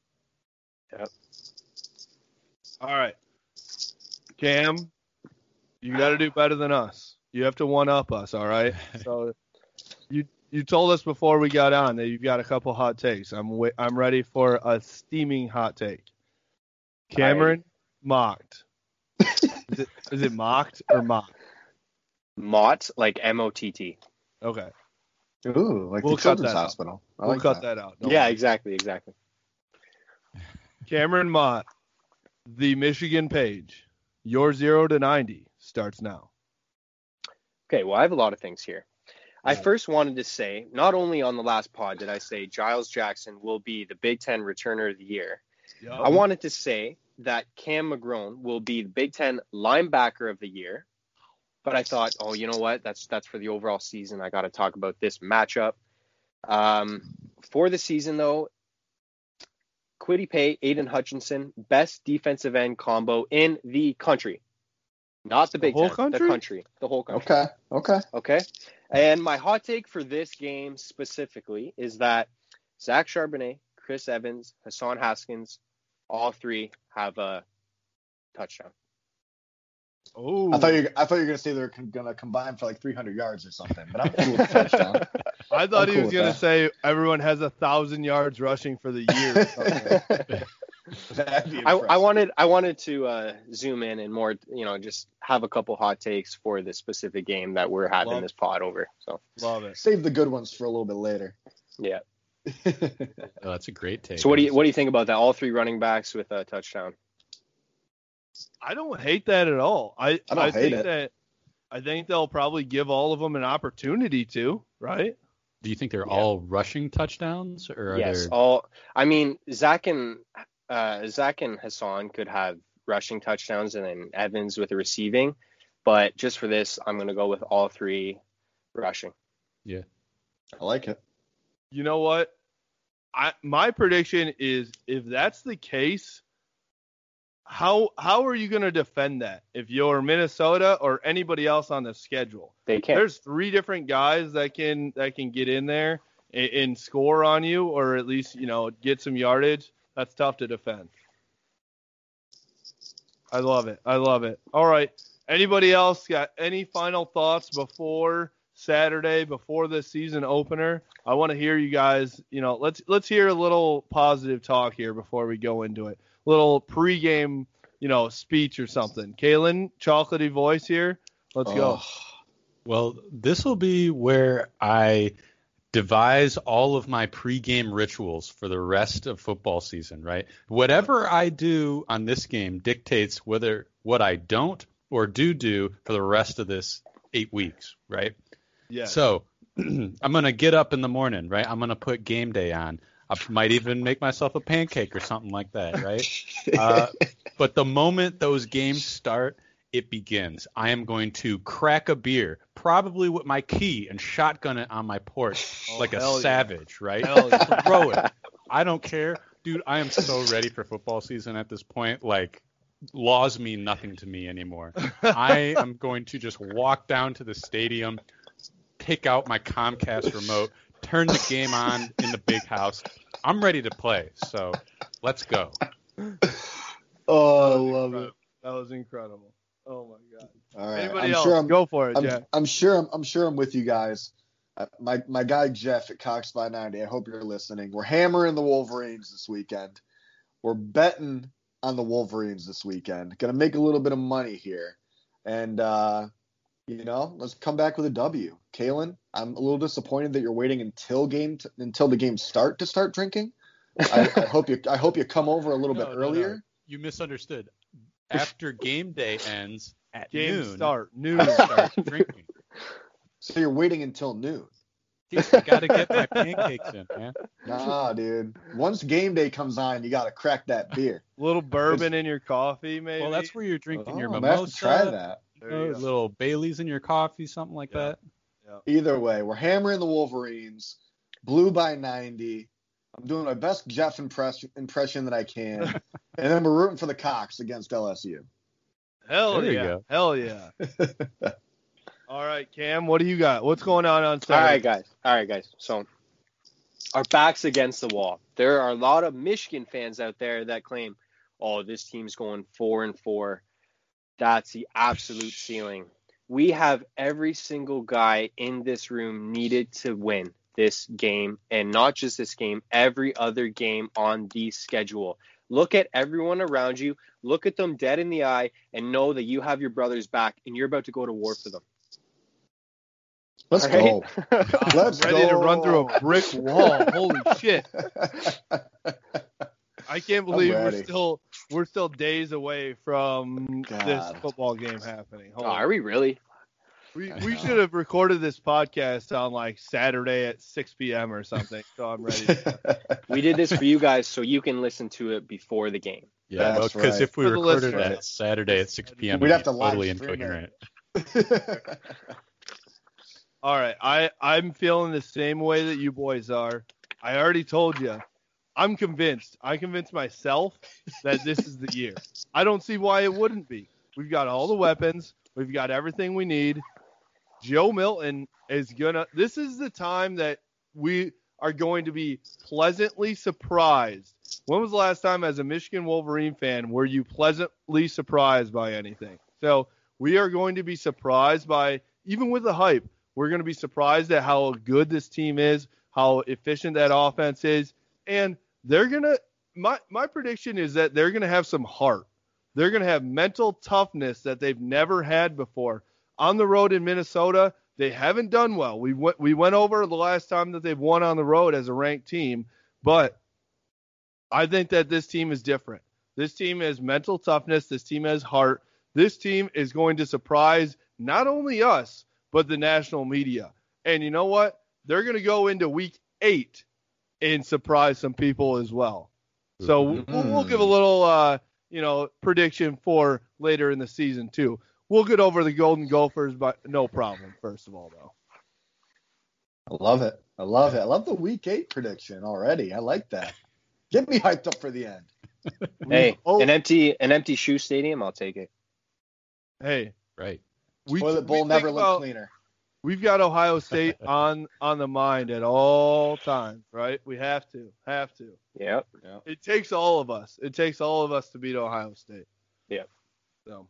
All right, Cam, you got to do better than us. You have to one up us. All right. <laughs> So you you told us before we got on that you've got a couple hot takes. I'm wa- I'm ready for a steaming hot take. Cameron mocked. <laughs> is, it, is it mocked or mocked? Mott, like M O T T. Okay, Ooh, like We'll the cut children's that out. hospital. I we'll like cut that. that, out. Don't Yeah, worry. exactly, exactly. Cameron Mott, the Michigan page. Your zero to ninety starts now. Okay, well, I have a lot of things here. I first wanted to say, not only on the last pod did I say Giles Jackson will be the Big Ten returner of the year, I wanted to say that Cam McGrone will be the Big Ten linebacker of the year. But I thought, oh, you know what? That's that's for the overall season. I got to talk about this matchup. Um, for the season, though, Kwity Paye, Aidan Hutchinson, best defensive end combo in the country. Not the The Big whole Ten, country? the country, the whole country. Okay. Okay. Okay. And my hot take for this game specifically is that Zach Charbonnet, Chris Evans, Hassan Haskins, all three have a touchdown. Oh, I thought you. I thought you were gonna say they're con- gonna combine for like 300 yards or something. But I'm cool with the touchdown. <laughs> I thought I'm he cool was gonna that. say everyone has a thousand yards rushing for the year. <laughs> <laughs> or <laughs> something. That'd be I, I wanted I wanted to uh, zoom in and more, you know, just have a couple hot takes for the specific game that we're having Love- this pod over. So Love it. save the good ones for a little bit later. yeah. <laughs> Oh, that's a great take. So what do you what do you think about that? All three running backs with a touchdown. I don't hate that at all. I I don't hate think it. that I think they'll probably give all of them an opportunity to, right? Do you think they're Yeah. all rushing touchdowns, or are yes. there? All I mean, Zach and uh, Zach and Hassan could have rushing touchdowns, and then Evans with the receiving. But just for this, I'm going to go with all three rushing. Yeah. I like it. You know what? I my prediction is if that's the case, how how are you going to defend that if you're Minnesota or anybody else on the schedule? They can't. There's three different guys that can that can get in there and, and score on you, or at least you know get some yardage. That's tough to defend. I love it. I love it. All right. Anybody else got any final thoughts before Saturday, before the season opener? I want to hear you guys. You know, let's let's hear a little positive talk here before we go into it. Little pregame, you know, speech or something. Kalen, chocolatey voice here. Let's go. Oh, Well, this will be where I devise all of my pregame rituals for the rest of football season, right? Whatever I do on this game dictates whether what I don't or do do for the rest of this eight weeks, right? Yeah. So <clears throat> I'm gonna get up in the morning, right? I'm gonna put game day on. I might even make myself a pancake or something like that, right? <laughs> Uh, but the moment those games start, it begins. I am going to crack a beer, probably with my key, and shotgun it on my porch Oh, like a hell yeah. savage, right? Hell yeah. <laughs> Throw it. I don't care, dude. I am so ready for football season at this point. Like, laws mean nothing to me anymore. I am going to just walk down to the stadium, take out my Comcast remote, turn the game on in the big house. I'm ready to play. So let's go. <laughs> Oh, I love it. That was incredible. Oh my god. All right. Anybody I'm else? sure I'm, Go for it, I'm, Jack. I'm sure I'm, I'm sure I'm with you guys. Uh, my my guy Jeff at Cox 590. I hope you're listening. We're hammering the Wolverines this weekend. We're betting on the Wolverines this weekend. Gonna make a little bit of money here, and uh, you know, let's come back with a W. Kalen, I'm a little disappointed that you're waiting until game t- until the game start to start drinking. I, I <laughs> hope you I hope you come over a little No, bit no, no. earlier. You misunderstood. After game day ends at Game noon, start. Noon. Start drinking. <laughs> So you're waiting until noon. <laughs> Dude, I gotta get my pancakes in, man. Nah, dude. Once game day comes on, you gotta crack that beer. <laughs> little bourbon in your coffee, maybe. Well, that's where you're drinking your Oh, I'm gonna have to try that. You go. little Bailey's in your coffee, something like Yeah. that. Either way, we're hammering the Wolverines. Blue by 90. I'm doing my best Jeff impress- impression that I can. <laughs> and then we're rooting for the Cox against LSU. Hell There yeah. Hell yeah. <laughs> All right, Cam, what do you got? What's going on on Saturday? right, guys. All right, guys. So our backs against the wall. There are a lot of Michigan fans out there that claim, "Oh, this team's going four and four. That's the absolute ceiling." We have every single guy in this room needed to win this game, and not just this game, every other game on the schedule. Look at everyone around you. Look at them dead in the eye, and know that you have your brothers back, and you're about to go to war for them. Let's All right? go. <laughs> Let's ready go. to run through a brick wall. Holy <laughs> shit. I can't believe we're still we're still days away from this football game happening. Oh, Holy- are we really? We we should have recorded this podcast on like Saturday at 6 p.m. or something. So I'm ready. <laughs> We did this for you guys so you can listen to it before the game. Yeah, That's because right. if we For recorded listeners. it Saturday at 6 p.m., We'd have to be live totally stream it. incoherent. <laughs> all right, I I'm feeling the same way that you boys are. I already told you. I'm convinced. I convinced myself that this is the year. I don't see why it wouldn't be. We've got all the weapons. We've got everything we need. Joe Milton is gonna. This is the time that we are going to be pleasantly surprised. When was the last time, as a Michigan Wolverine fan, were you pleasantly surprised by anything? So we are going to be surprised by, even with the hype, we're going to be surprised at how good this team is, how efficient that offense is, and they're gonna. My my prediction is that they're gonna have some heart. They're gonna have mental toughness that they've never had before. On the road in Minnesota, they haven't done well. We went we went over the last time that they've won on the road as a ranked team, but I think that this team is different. This team has mental toughness. This team has heart. This team is going to surprise not only us, but the national media. And you know what? They're going to go into week eight and surprise some people as well. So we'll, we'll give a little, uh, you know, prediction for later in the season too. We'll get over the Golden Gophers, but no problem. First of all, though. I love it. I love it. I love the week eight prediction already. I like that. Get me hyped up for the end. Hey, oh. an empty an empty shoe stadium, I'll take it. Hey, Right. we Toilet bowl we never think looked about- cleaner. We've got Ohio State <laughs> on on the mind at all times, right? We have to, have to. Yep. It takes all of us. It takes all of us to beat Ohio State. Yeah. So,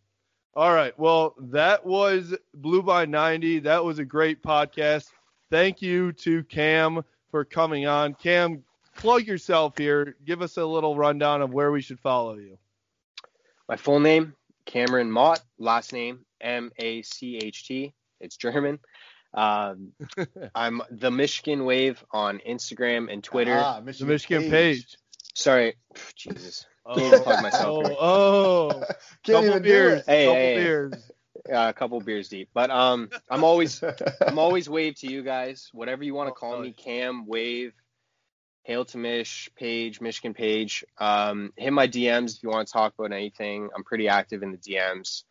all right. Well, that was Blue by 90. That was a great podcast. Thank you to Cam for coming on. Cam, plug yourself here. Give us a little rundown of where we should follow you. My full name, Cameron Mott. Last name, M A C H T. It's German. Um, <laughs> I'm the Michigan Wave on Instagram and Twitter. Ah, The Michigan, Michigan page. Sorry, <sighs> Jesus. Oh, Can't even plug myself oh, right. oh. <laughs> Can't couple even beers. Hey, couple hey, hey. beers. Uh, a couple beers deep, but um, I'm always. <laughs> I'm always Wave to you guys. Whatever you want to Oh, call me. Cam, Wave, Hail to Mish, Page, Michigan Page. Um, hit my DMs if you want to talk about anything. I'm pretty active in the DMs,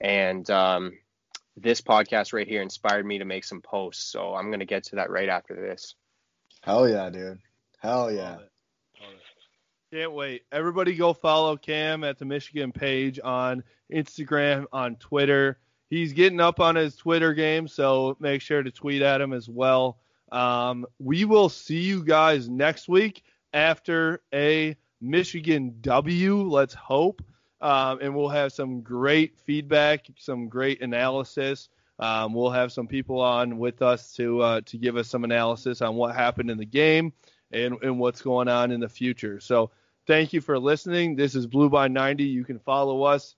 and um, this podcast right here inspired me to make some posts. So I'm gonna get to that right after this. Hell yeah, dude. Hell yeah. Love it. Love it. Can't wait. Everybody go follow Cam at the Michigan page on Instagram, on Twitter. He's getting up on his Twitter game, so make sure to tweet at him as well. Um, we will see you guys next week after a Michigan W, let's hope. Um, and we'll have some great feedback, some great analysis. Um, we'll have some people on with us to uh, to give us some analysis on what happened in the game and, and what's going on in the future. So thank you for listening. This is Blue by 90. You can follow us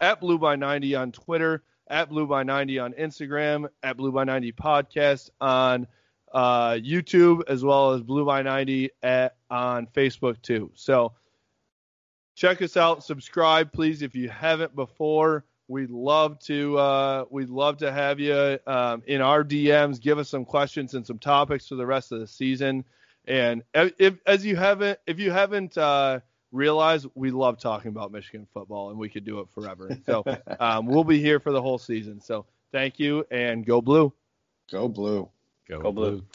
at Blue by 90 on Twitter, at Blue by 90 on Instagram, at Blue by 90 podcast on uh, YouTube, as well as Blue by 90 at, on Facebook too. So check us out, subscribe please if you haven't before. We'd love to uh, we'd love to have you um, in our DMs. Give us some questions and some topics for the rest of the season. And if as you haven't if you haven't uh, realized, we love talking about Michigan football and we could do it forever. So <laughs> um, we'll be here for the whole season. So thank you and go blue. Go blue. Go, Go blue. blue.